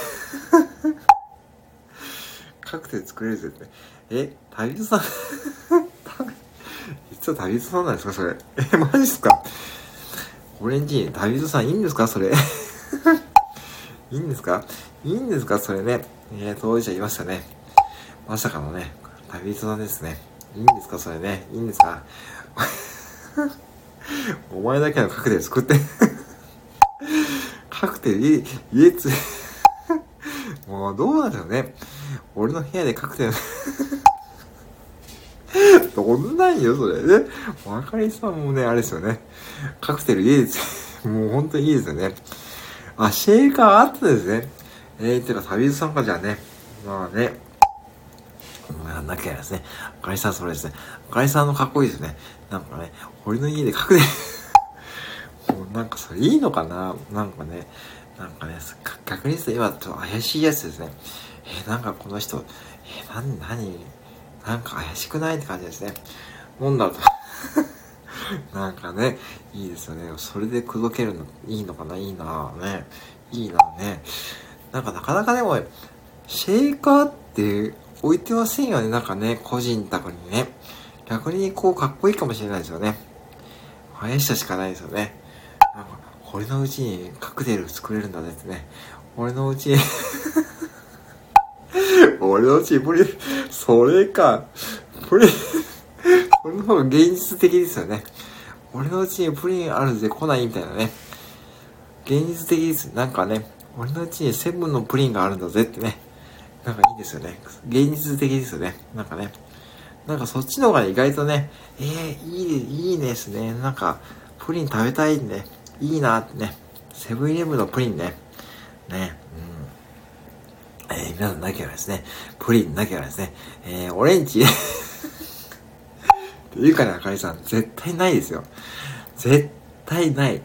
カクテル作れるぜって。え、旅人さん実は旅人さんなんですかそれ。[LAUGHS] え、マジっすか？オレンジ、旅人さんいいんですか？それ。[LAUGHS] いいんですか？いいんですか？それね。えー、当事者いましたね。まさかのね、旅人さんですね。いいんですか？それね。いいんですか？[LAUGHS] お前だけのカクテル作ってカクテル家、家つ、[LAUGHS] もうどうなんだよね。俺の部屋でカクテル [LAUGHS] どんなんよ、それね。わかりさんもね、あれですよね。カクテル家です。[LAUGHS] もう本当にいいですよね。あ、シェーカーあったですね。えー、てか、旅人さんかじゃあね。まあね。なんだっけですね。あかりさんそれですね。あかりさんのかっこいいですね。なんかね、俺の家で隠れ、も [LAUGHS] うなんかそれいいのかななんかね、なんかね、確認して今ちょっと怪しいやつですね。えー、なんかこの人、えー、なに、なに、なんか怪しくないって感じですね。飲んだと。[LAUGHS] なんかね、いいですよね。それで口説けるのいいのかな？いいなね。いいなね。なんかなかなかでも、シェイカーって置いてませんよね。なんかね、個人宅にね。逆にこうかっこいいかもしれないですよね。林下しかないですよね。なんか、俺のうちにカクテル作れるんだねってね。俺のうちに俺のうちプリン、それか。プリンこの方が現実的ですよね。俺のうちにプリンあるぜ来ないみたいなね。現実的です。なんかね、俺のうちにセブンのプリンがあるんだぜってね。なんかいいですよね。現実的ですよね。なんかね。なんかそっちの方が意外とね、えー、いい、いいですね。なんか、プリン食べたいんで、いいなってね。セブンイレブンのプリンね。ね。えー、皆さんなきゃですね。プリンなきゃですね。えー、オレンジ [LAUGHS] っていうかね、あかりさん、絶対ないですよ。絶対ない。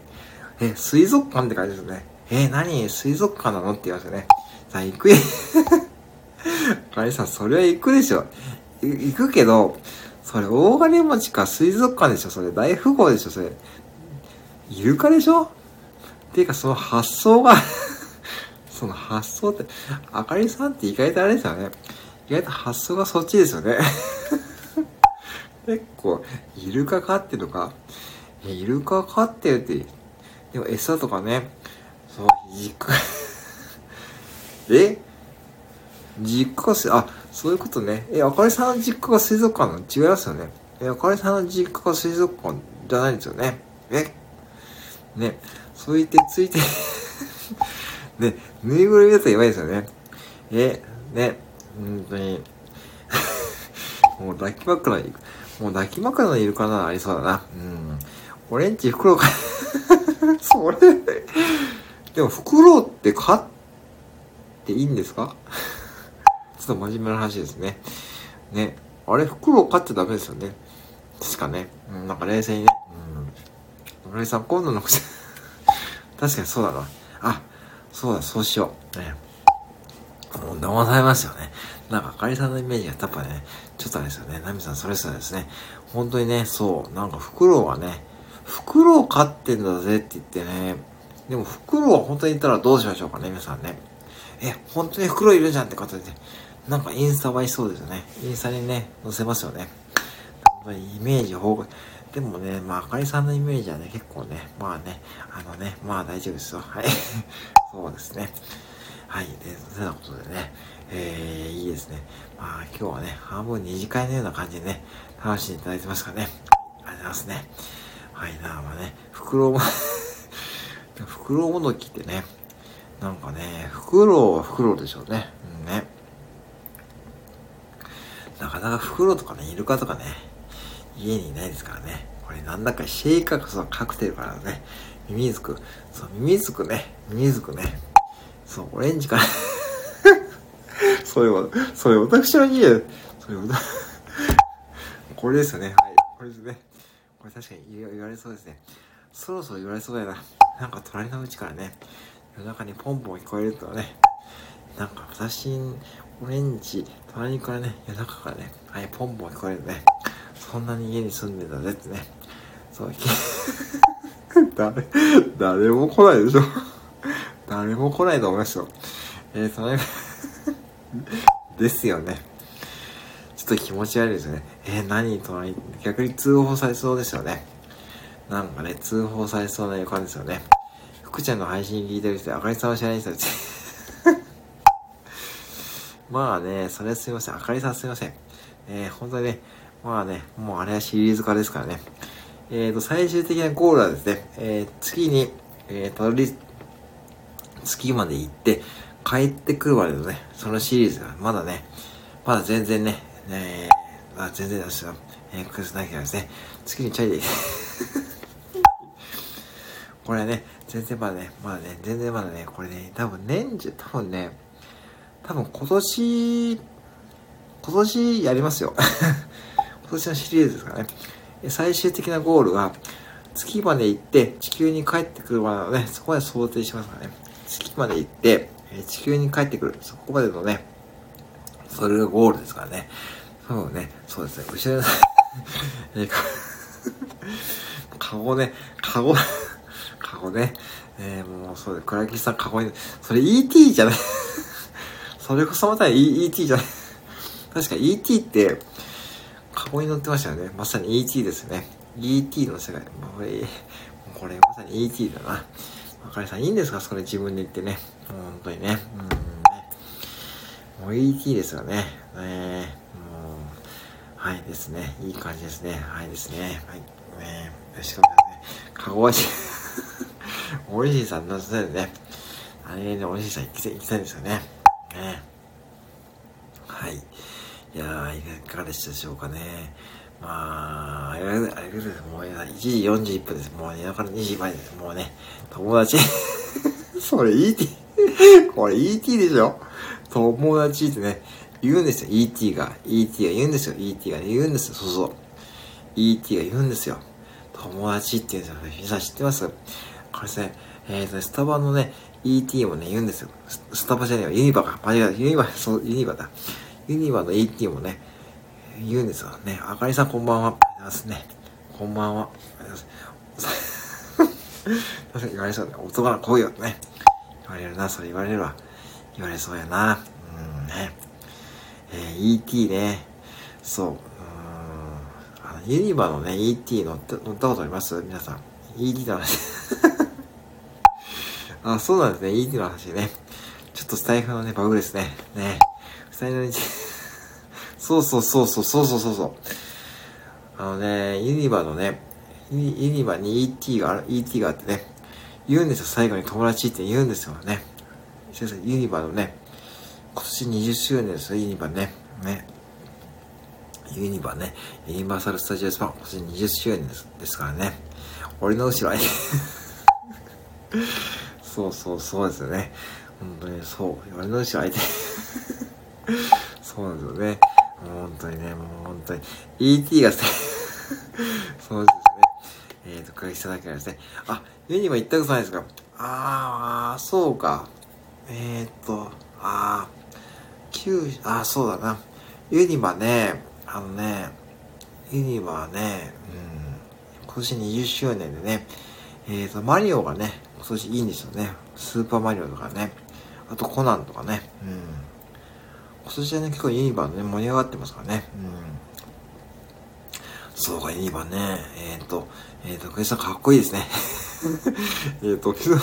え、水族館って感じですね。えー、何水族館なのって言いますよね。さん行くよ。[LAUGHS] あかりさん、それは行くでしょ。行くけど、それ大金持ちか水族館でしょ。それ大富豪でしょ。それ。イルカでしょっていうか、その発想がその発想って、あかりさんって意外とあれですよね。意外と発想がそっちですよね。[LAUGHS] 結構、イルカ飼ってるのか。イルカ飼ってるって、でも餌とかね、そう、実家 [LAUGHS] え？実家がす、あ、そういうことね。え、あかりさんの実家が水族館の？違いますよね。え、あかりさんの実家が水族館じゃないんですよね。え？ね、そう言ってついてね、ぬいぐるみだとやばいですよね。え、ね、本当に [LAUGHS] もう抱き枕に、もう抱き枕のイルカな？ありそうだな。うん。オレンジ袋か [LAUGHS] それでも、フクロウって飼っていいんですか？ちょっと真面目な話ですね。ね。あれ、フクロウ飼っちゃダメですよね。確かね。うん、なんか冷静にね。うん。村井さん、今度の [LAUGHS] 確かにそうだな。あ、そうだ、そうしよう。ね。もう騙されますよね。なんか、あかりさんのイメージがやっぱね、ちょっとあれですよね。ナミさんそれぞれですね。本当にね、そう、なんかフクロウはね、フクロウ飼ってんだぜって言ってね、でもフクロウは本当にいたらどうしましょうかね、皆さんね。え、本当にフクロウいるじゃんって方で、なんかインスタ映えそうですよね。インスタにね、載せますよね。本当にイメージ豊富。でもね、まあ、あかりさんのイメージはね、結構ね、まあね、あのね、まあ大丈夫ですよ。はい。そうですね。はい。で、そんなことでね、えー、いいですね。まあ、今日はね、半分二次会のような感じでね、楽しんでいただいてますかね。ありがとうございますね。はい、なまあね、袋も [LAUGHS] 袋もどきってね、なんかね、袋は袋でしょうね。うんね。なかなか袋とかね、イルカとかね、家にいないですからね。これなんだかシェイカーそうカクテルからね、ミミズク、そう、ミミズクね、ミミズクね、そう、オレンジから [LAUGHS] それは、それ私の家、それ、これですよね。はい、これですね。これ確かに言われそうですね。そろそろ言われそうだよな。なんか隣のうちからね、夜中にポンポン聞こえるとね、なんか私、オレンジ、隣からね、夜中からね、はい、ポンポン聞こえるね。そんなに家に住んでたぜってね。そう、[LAUGHS] 誰、誰も来ないでしょ。[LAUGHS] 誰も来ないと思いますよ。えー、それ、[LAUGHS] ですよね。ちょっと気持ち悪いですね。えー、何隣、逆に通報されそうですよね。なんかね、通報されそうな予感ですよね。福ちゃんの配信聞いてる人、あかりさんは知らない人です。まあね、それすいません。あかりさんすいません。えー、本当にね、まあね、もうあれはシリーズ化ですからね。えーと、最終的なゴールはですね、えー、次に、えー、たどり、月まで行って、帰ってくるまでのね、そのシリーズがまだね、まだ全然ね、えー、あ全然ですよ。えー、クスなきゃですね、月にチャイで [LAUGHS] これね、全然まだね、まだね、全然まだね、これね、多分年中、多分ね、多分今年、今年やりますよ。今年のシリーズですかね。最終的なゴールが、月まで行って地球に帰ってくるまでのね、そこまで想定しますからね。月まで行って、地球に帰ってくる。そこまでのね、それがゴールですからね。そうね、そうですね。後ろの [LAUGHS] えか、[LAUGHS] カゴね、カゴ、カゴね。えー、もうそうで、倉木さんカゴに、それ ET じゃない [LAUGHS] それこそまた ET じゃない確か ET って、カゴに乗ってましたよね。まさに ET ですね。ET の世界。もうこれ、これまさに ET だな。あかりさん、いいんですか？それ自分で言ってね。本当にね。うんね。もう ET ですよね。ねもう、はいですね。いい感じですね。はいですね。はい。ねしかもね、かごわし、おいしいさんのせいでね。あれね、おいしいさん行きたいんですよね。ねはい。いやー、いかがでしたでしょうかね。まあ、あれ、あれですもう1時41分です。もう夜中の2時前です。もうね、友達 [LAUGHS] それ ET これ ET でしょ？友達ってね、言うんですよ。ET が。ET が言うんですよ。ET が、言うんですよ。そうそう。ET が言うんですよ。友達って言うんですよ。皆さん知ってます？これですね、えっ、ー、と、スタバのね、ET もね、言うんですよ。スタバじゃねえよ。ユニバか。間違えた。ユニバ、そう、ユニバだ。ユニバの ET もね、言うんですよね。あかりさんこんばんは。ありますね。こんばんは。ありがとうございます。[LAUGHS] 言われそうだ。男の声よね。言われるな、それ言われるわ。言われそうやな。うんね。えー、ET ね。そう。うん。あの、ユニバのね、ET 乗った、乗ったことあります？皆さん。ET の話。[LAUGHS] あ、そうなんですね。ET の話ね。ちょっとスタイフのね、バグですね。ね。そうそうそうそうそうそうそう。あのね、ユニバのね、ユニバに ET がある、ET があってね、言うんですよ、最後に友達って言うんですよね。先生、ユニバのね、今年20周年ですよ、ユニバね。ね。ユニバね、ユニバーサル・スタジオ・スパン、今年20周年ですですからね。俺の後ろに [LAUGHS] そうそうそうですよね。本当にそう。俺の後ろ相手そうなんですよね。もう本当にね、もう本当に。ET が [LAUGHS] そうですね。えっ、ー、と、かげさだけですね。あ、ユニバ行ったことないですかあー、そうか。えっ、ー、と、あー、九、あー、そうだな。ユニバね、あのね、ユニバはね、うん、今年20周年でね、えっ、ー、と、マリオがね、今年いいんですよね。スーパーマリオとかね。あとコナンとかね。うん。今年はね、結構ユニバーね、盛り上がってますからね。うん。そうか、ユニバーね。えっ、ー、と、えっ、ー、と、クリスさんかっこいいですね。[LAUGHS] えっと、昨日はい。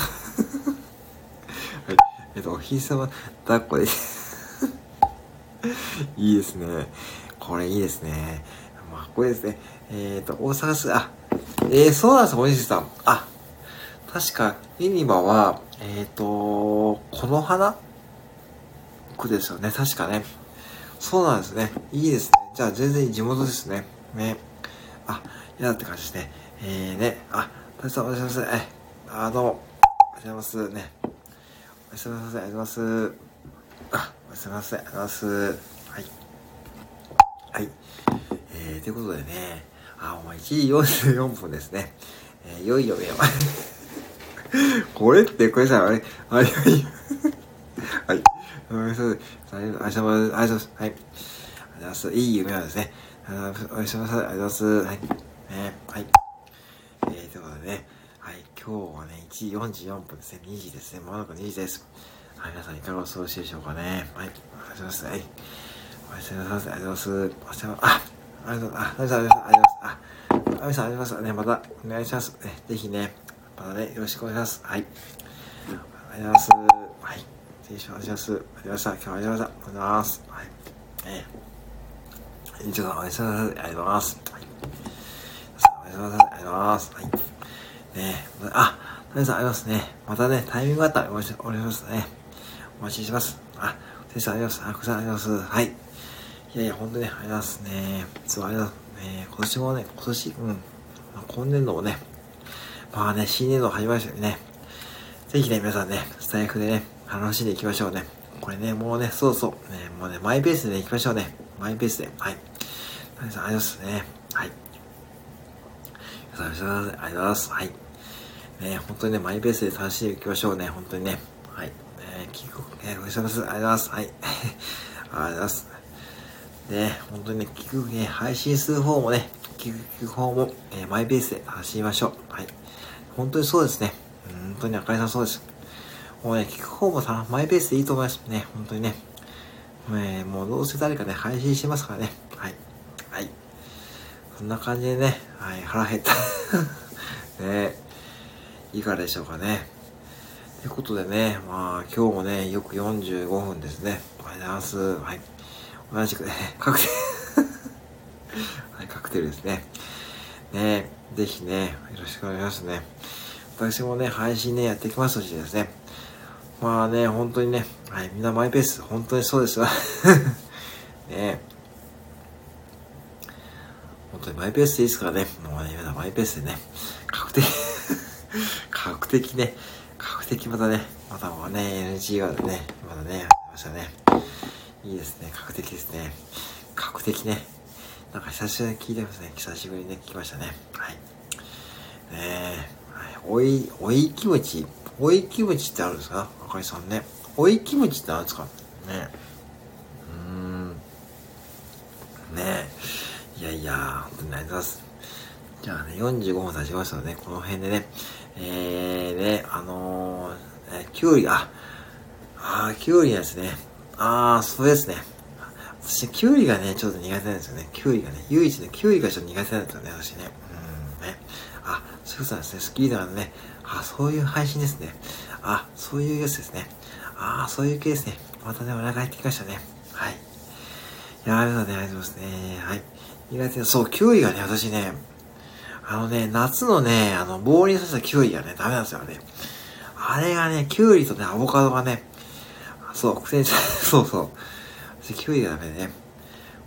えっ、ー、と、お日様抱っこで [LAUGHS] いいですね。これいいですね。かっこいいですね。えっ、と、大阪市、あ、えー、そうなんですおじさん。あ、確か、ユニバは、えっ、と、この花区ですよね。確かね。そうなんですね。いいですね。じゃあ全然地元ですね。ね。あ、嫌だって感じですね。えー、ね。あ、大さんおはようございます。え、あ、どうも。おはようございますね。おはようございます。ありがとうございます。あ、おはようございます。ありがとうございます。はい。はい。えー、ということでね。あ、お前1時44分ですね。えー、いよいよよ。[LAUGHS] これって、これさ、あれ、あれ、はい。はい。ごめんなさい。ありがとうございます。はい。ありがとうございます。いい夢はですね。おやすみなさい。ありがとうございます。はい。ね、はい。えー、ということでね。はい。今日はね、1時44分ですね。2時ですね。まもなく2時です。はい。皆さんいかがお過ごしでしょうかね。はい。おやすみなさい。はい。おやすみなさい。ありがとうございます。おやすみなさい。あ、ありがとうございます。あ、ありがとうございます。あ、あみさんありがとうございます。ね、またお願いします。ね、ぜひね、またね、よろしくお願いします。はい。ありがとうございます。失礼します。ありがとうございました。今日はありがとうございます。はい。えー、以上、おやすみなさい。ありがとうございます。はい。おやすみなさい。ありがとうございます。はい。ねえあ、谷さんありますね。またね、タイミングがあったらお待ち、お願いしますね。お待ちします。あ、先生あります。あ、こさんあります。はい。いやいや、本当にね、ありがとうございますね。そう、ありがとう。えー、今年もね、今年、うん、今年度もね、まあね、新年度始まりましたよね。ぜひね、皆さんね、スタイフでね、楽しんでいきましょうね。これね、もうね、そうそう、ね、もうね、マイペースで、ね、行きましょうね。マイペースで。はい。皆さん、ありがとうございますね。はい。ありがとうございます。はい。ね、本当にね、マイペースで楽しんでいきましょうね。本当にね。はい。ね、聞く、ね、ごめんなさい。ありがとうございます。はい。[LAUGHS] ありがとうございます。ね、本当にね、聞くね、配信する方もね、聞く方も、えー、マイペースで楽しみましょう。はい。本当にそうですね。本当に赤井さんそうです。もうね、聞く方もさ、マイペースでいいと思いますね。本当にね。えー、もうどうせ誰かね、配信してますからね。はい。はい。そんな感じでね、はい、腹減った。[LAUGHS] ねいかがでしょうかね。ということでね、まあ、今日もね、よく45分ですね。おはようございます。はい。同じくね、カクテル [LAUGHS] はい、カクテルですね。ねぜひね、よろしくお願いしますね。私もね、配信ね、やっていきますしですね。まあね、本当にね、はい、みんなマイペース、本当にそうですわ。[LAUGHS] ね本当にマイペースでいいですからね。もうね、みんなマイペースでね、確定 [LAUGHS] 確的ね、確的またね、またもうね、NG がね、まだね、ありましたね。いいですね、確的ですね。確的ね。なんか久しぶりに聞いてますね。久しぶりにね、聞きましたね。はい。ねえ、はい、おい、おい気持ち、おいキムチってあるんですか？赤井さんね。おいキムチって何ですか？ね。うーん。ねえ。いやいや、本当にありがとうございます。じゃあね、45分経ちましたので、ね、この辺でね、えー、ね、あのー、えきゅうり、あ、あ、きゅうりですね。あー、そうですね。私、きゅうりがね、ちょっと苦手なんですよね。きゅうりがね、唯一ね、きゅうりがちょっと苦手なんですよね、私ね。うん、ね。あ、そういうことなんですね。スッキリだからね。あ、そういう配信ですね。あ、そういうやつですね。ああ、そういう系ですね。またね、お腹減ってきましたね。はい。いやー、ありがとうございますね。はい。苦手な、そう、きゅうりがね、私ね、あのね、夏のね、あの、棒に刺したキュウリがね、ダメなんですよね。あれがね、キュウリとね、アボカドがね、そう、苦戦 [LAUGHS] そうそう。キュウリがダメね。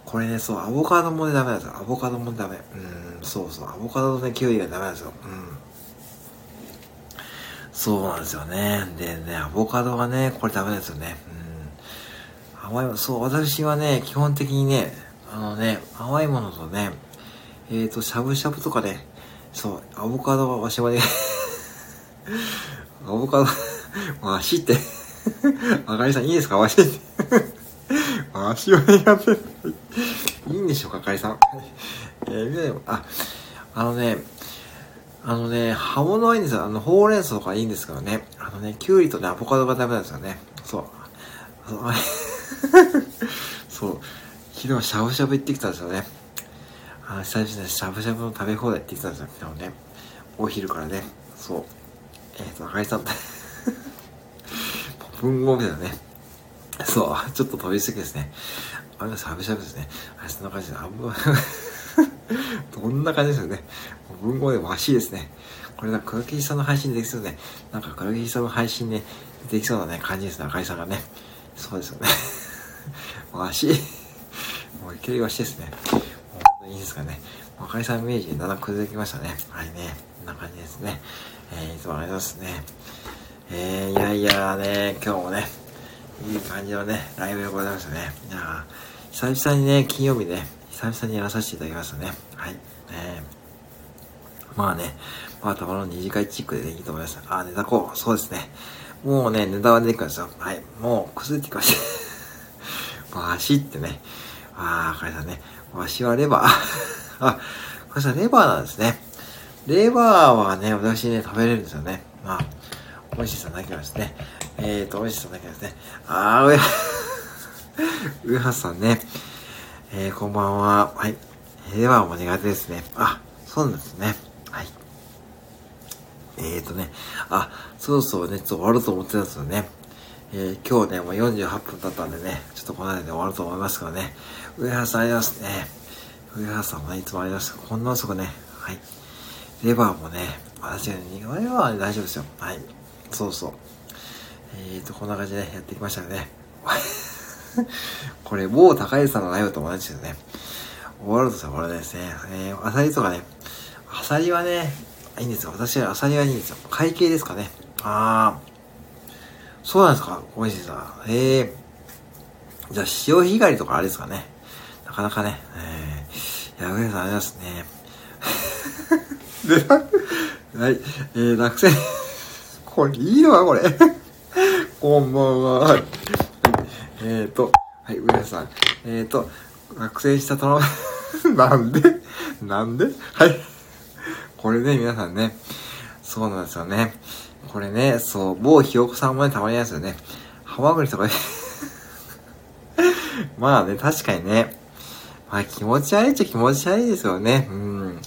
これね、そう、アボカドもね、ダメなんですよ。アボカドもダメ。うん、そうそう。アボカドとね、キュウリがダメなんですよ。うん。そうなんですよね。でね、アボカドがね、これダメですよね。うん。甘い、そう、私はね、基本的にね、あのね、甘いものとね、えっ、ー、と、しゃぶしゃぶとかね、そう、アボカドはわしはね、[LAUGHS] アボカド、わしって、[LAUGHS] あかりさんいいですか？わしって。[LAUGHS] わしは、やっていいんでしょうか、あかりさん。えー、あ、あのね、あのね、葉物はいいんですよ。あの、ほうれん草とかいいんですけどね。あのね、きゅうりとね、アボカドがダメなんですよね。そう。そう。[LAUGHS] 昨日しゃぶしゃぶ行ってきたんですよね。あ久々にしゃぶしゃぶの食べ放題って言ってたんですよ、昨日ね。お昼からね。そう。えっ、ー、と、赤井さん、[LAUGHS] 文豪みたいなね。そう、ちょっと飛びすぎですね。あれはしゃぶしゃぶですね。あそんな感じで、あんま、[LAUGHS] どんな感じですよね。文豪でもしいですね。これなん。か黒木さん。の配信できそうね。なん。か黒木さん。の配信でできそうなね、感じですね、赤井さん。がね。そうですよね。わし、もういけるわしですね。いいですかね。あかりさん。イメージだん。だん。崩れてきましたね。はいね。こん。な感じですね。えー、いつもありがとうございますね。えー、いやいやね、今日もね、いい感じのね、ライブでございましたね。いや久々にね、金曜日ね、久々にやらさせていただきましたね。はい。えー、まあね、まあたまの二次会チックで、ね、いいと思います。あ、ネタこう。そうですね。もうね、ネタは出てくるんですよ。はい。もう崩れてきました。[LAUGHS] バシってね。ああ、あかりさんね。わしはレバー。[LAUGHS] あ、これさ、レバーなんですね。レバーはね、私ね、食べれるんですよね。まあ、おいしさだけはですね。えーと、おいしさだけはですね。あー、上、[LAUGHS] 上橋さんね。えー、こんばんは。はい。レバーも苦手ですね。あ、そうなんですね。はい。えーとね。あ、そろそろね、ちょっと終わると思ってたんですよね。えー、今日ね、もう48分経ったんでね、ちょっとこの辺で終わると思いますからね。上原さんありますね。上原さんもね、いつもありがとうございます。こんな遅くね、はい。レバーもね、私はね、レバーは、大丈夫ですよ。はい。そうそう。えーと、こんな感じで、ね、やってきましたよね。[LAUGHS] これ、某高井さんのライブと同じですよね。終わるとさ、これですね。えー、アサリとかね。アサリはね、いいんですよ。私はアサリはいいんですよ。会計ですかね。あー。そうなんですかおいしいさ。ええー。じゃあ、潮干狩りとかあれですかね。なかなかね、えー、や、上さんありますね。で、[LAUGHS] はい、えー、落選。これ、いいのかこれ。[LAUGHS] こんばんは。はい。えーと、はい、上さん。えーと、落選したとの、[LAUGHS] なんで？なんで？はい。これね、皆さんね、そうなんですよね。これね、そう、某ひよこさんもね、たまにありますよね。ハマグリとかね [LAUGHS] まあね、確かにね、まあ気持ち悪いっちゃ気持ち悪いですよね。うん。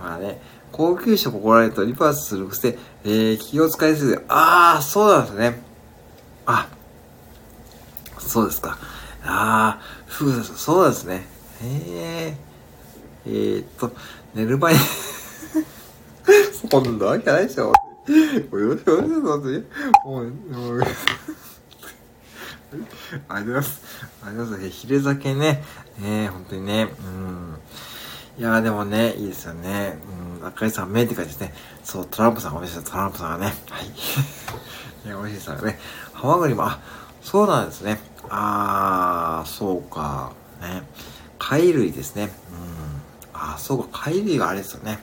まあね、高級食怒られるとリバースする癖、えー、気を使いすぎる。ああ、そうなんですね。あ、そうですか。ああ、ふう、そうですね。へえ、えー、っと、寝る前にそんなわけないでしょ。もうよしよしよし、もう、もう、ありがとうございます。ありがとうございます。ヒレ酒ね。ね本当にね。うん。いやでもね、いいですよね。うん、赤井さん、目って書いてね。そう、トランプさんが美味しいトランプさんがね。はい。いや、美味しいですね。ハマグリも、あ、そうなんですね。あー、そうか。ね。貝類ですね。うん。あ、そうか、貝類があれですよね。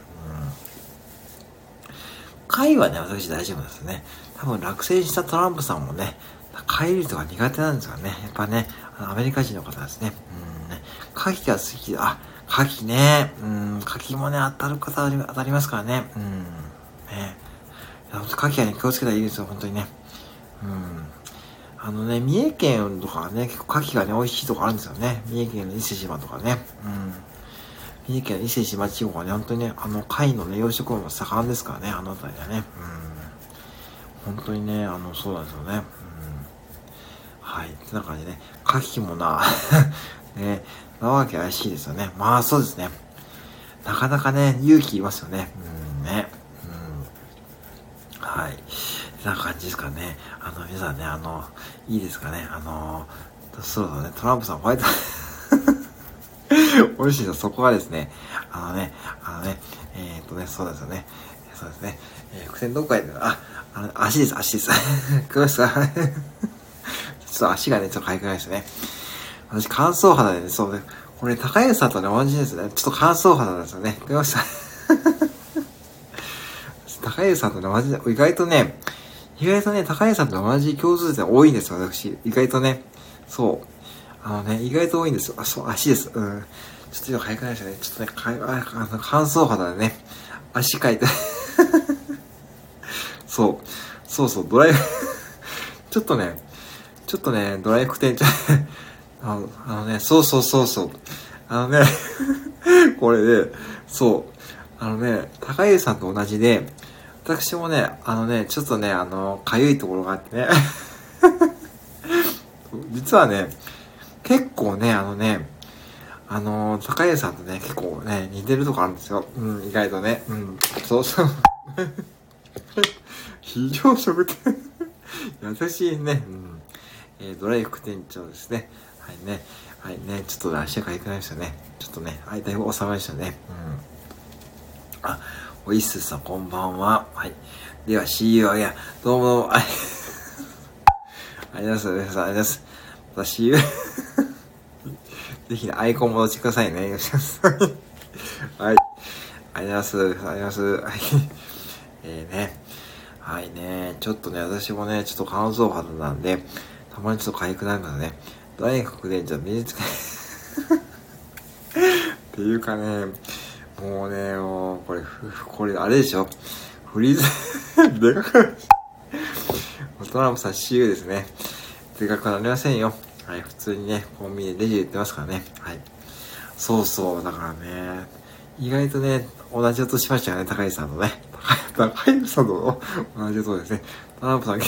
うん。高いはね、私大丈夫ですね。多分落選したトランプさんもね、高い率が苦手なんですよね。やっぱね、アメリカ人の方ですね。うんね。牡蠣が好きあ、牡蠣ね。うん、牡蠣もね、当たる方当たりますからね。うん。ね。牡蠣はね、気をつけたらいいですよ、本当にね。うん。あのね、三重県とかはね、結構牡蠣がね、美味しいとこあるんですよね。三重県の伊勢島とかね。うん。三重県伊勢島地方はね、本当にね、あの、貝のね、養殖も盛んですからね、あの辺りはね。うん。本当にね、あの、そうなんですよね。うん。はい。ってな感じでね、牡蠣もな、[LAUGHS] ね、なわけ怪しいですよね。まあ、そうですね。なかなかね、勇気いますよね。うん、ね。うん。はい。な感じですかね。あの、皆さんね、あの、いいですかね。あの、そうだね、トランプさん、ホワイト、美味しいですそこがですね、あのね、あのね、えー、っとね、そうですよね。そうですね。えー、伏線どこかで、あ、あの、足です、足です。[LAUGHS] 詳しさ。ちょっと足がね、ちょっと痒くないですね。私、乾燥肌でね、そうね、これ、高安さんとね、同じですね。ちょっと乾燥肌なんですよね。詳しさ。高安さんとね、同じ、意外とね、意外とね、高橋さんと同じ共通点多いんですよ、私。意外とね。そう。あのね、意外と多いんですよ。あ、そう、足です。うん。ちょっと今早くないですよね。ちょっとね、かああの乾燥肌でね、足かいて [LAUGHS] そう。そうそう、ドライ [LAUGHS] ちょっとね、ちょっとね、ドライフ店長 [LAUGHS] あの、あのね、そうそうそうそう。あのねこれで、そう。あのね、高家さんと同じで、私もね、あのね、ちょっとね、あの、かゆいところがあってね。実はね、結構ね、あのね、あの、高家さんとね、結構ね、似てるとこあるんですよ。うん、意外とね。うん、そうそう。[LAUGHS] 非常食店優しいね。うん。えー、ドライ副店長ですね。はいね。はいね。ちょっと足がかゆくなりましたね。ちょっとね、はい、だいぶ収まりましたね。うん。あ、おいっすさん、こんばんは。はい。では、See you いや、どうもどうも、[LAUGHS] ありがとうございます。ありがとうございます。また See you ぜひ、ね、アイコン戻してくださいね。よろしくお願いします。はい。ありがとうございます。ありがとうございます。はい。えーね。はいね。ちょっとね、私もね、ちょっと乾燥肌なんで、たまにちょっと痒くなるからね、大学でじゃあ身につけ [LAUGHS] っていうかね、もうね、もう、これ、これ、あれでしょフリーズ [LAUGHS] でかくなる。トランプさん CU ですね。でかくなりませんよ。はい、普通にね、コンビニでレジで売ってますからね。はい。そうそう、だからね、意外とね、同じ音しましたよね、高井さんとね。[LAUGHS] 高井さんと [LAUGHS] 同じ音ですね。トランプさん、[LAUGHS]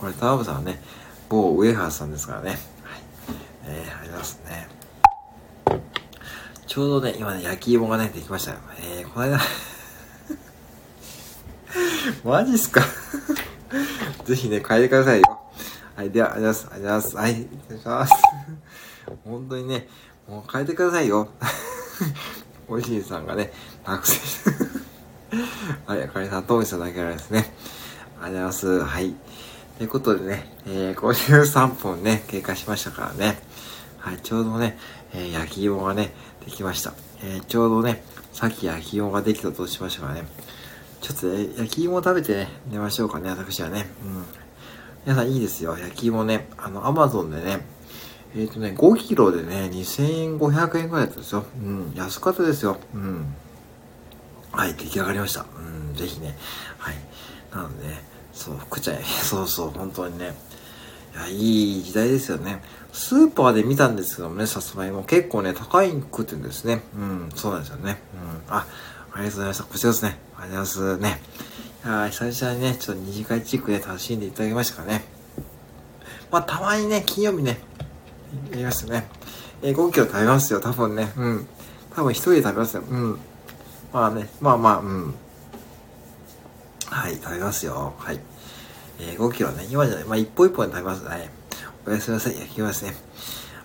これトランプさんはね、某ウェハーさんですからね。はい。えー、ありますね。ちょうどね、今ね、焼き芋がね、できましたよ。えー、この間マジっすか？[LAUGHS] ぜひね、変えてくださいよ。はい、では、ありがとうございます。ありがとうございますはい、失礼します。[LAUGHS] 本当にね、もう変えてくださいよ。[LAUGHS] おいしいさんがね、学生はい、あかりさん、ともさんだけらですね。ありがとうございます。はい。ということでね、えー、53分ね、経過しましたからね。はい、ちょうどね、えー、焼き芋がね、できました。えー、ちょうどね、さっき焼き芋ができたとしましたからね。ちょっと、ね、焼き芋食べてね、寝ましょうかね、私はね。うん。皆さんいいですよ。焼き芋ね、あの、アマゾンでね、えっ、ー、とね、5キロでね、2500円ぐらいだったんですよ。うん、安かったですよ。うん。はい、出来上がりました。うん、ぜひね。はい。なのでね、そう、福ちゃん、[LAUGHS] そうそう、本当にね。いや、いい時代ですよね。スーパーで見たんですけどもね、さつまいも結構ね、高いくってんですね。うん、そうなんですよね。うん。あ、ありがとうございました。こちらですね。ありがとうございますね。いや久々にね、ちょっと二次会チックで楽しんでいただきましたからね。まあ、たまにね、金曜日ね、やりますよね。えー、5キロ食べますよ、多分ね。うん。多分一人で食べますよ。うん。まあね、まあまあ、うん。はい、食べますよ。はい。えー、5キロね、今じゃない、まあ一歩一歩で食べますね。おやすみなさい。焼きますね。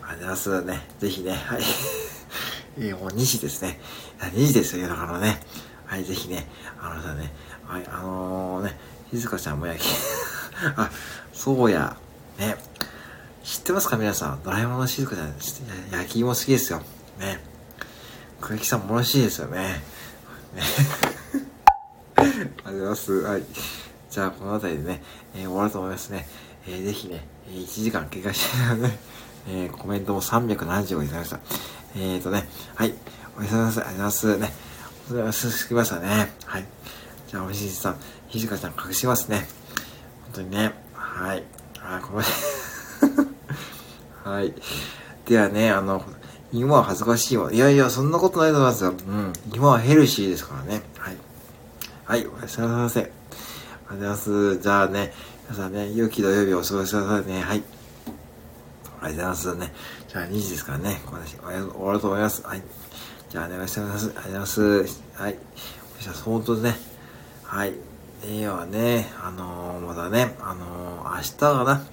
ありがとうございますね。ぜひね、はい。[LAUGHS] えー、もう2時ですね。2時ですよ、だからね。はい、ぜひね、あのさね、はい、あのー、ね、静香ちゃんも焼き、[LAUGHS] あ、そうや、ね。知ってますか皆さん。ドラえもんの静香ちゃん、焼き芋好きですよ。ね。小雪さんもろしいですよね。ね。[LAUGHS] ありがとうございます。はい。じゃあ、この辺りでね、えー、終わると思いますね。えー、ぜひね、1時間経過してたので、えー、コメントも370個いただきました。えーとね、はい。おやすみなさい。ありがとうございます。ね。おざいます。すきましたね。はい。じゃあ、おしじさん、ひじかちゃん隠しますね。本当にね。はい。あ、ごめん。[LAUGHS] はい。ではね、あの、今は恥ずかしいわ。いやいや、そんなことないと思いますよ。うん。今はヘルシーですからね。はい。はい、おやすみなさい。ありがとうございます。じゃあね、皆さんね、良き土曜日お過ごしくださいね。はい。ありがとうございますね。じゃあ2時ですからね、私、終わると思います。はい。じゃあ、おやすみなさい。ありがとうございます。はい。そしたら、本当ね、はい。ではね、あのー、まだね、あのー、明日かな。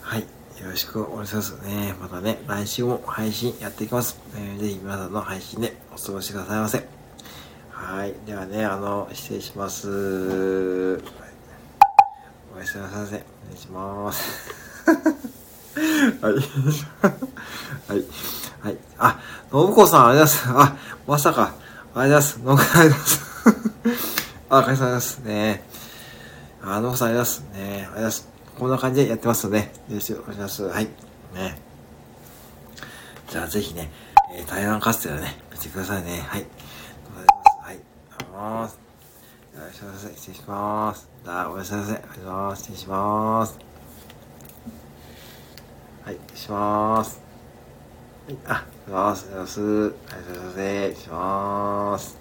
はい。よろしくお願いしますね。またね、来週も配信やっていきます。えー、ぜひ皆さんの配信でお過ごしくださいませ。はい。ではね、あの、失礼します。おやすみなさい。お願いします。[LAUGHS] はい。[LAUGHS] はい。はい。あ、信子さん、ありがとうございます。あ、まさか。ありがとうございます。信子さん、ありがとうございます。[LAUGHS] あ、ありがとうございますね。あ、信子さん、ありがとうございます。ね。ありがとうございます。こんな感じでやってますので、よろしくお願いします。はい。ね。じゃあぜひね、えー、台湾カステラね、見てくださいね。はい。はい。ありがとうございます。いらっしゃいませ。失礼します。じゃあ、おやすみなさい。ありがとうございます。失礼します。はい、失礼します。はい、あ、おはようございます。おはようございます。失礼します。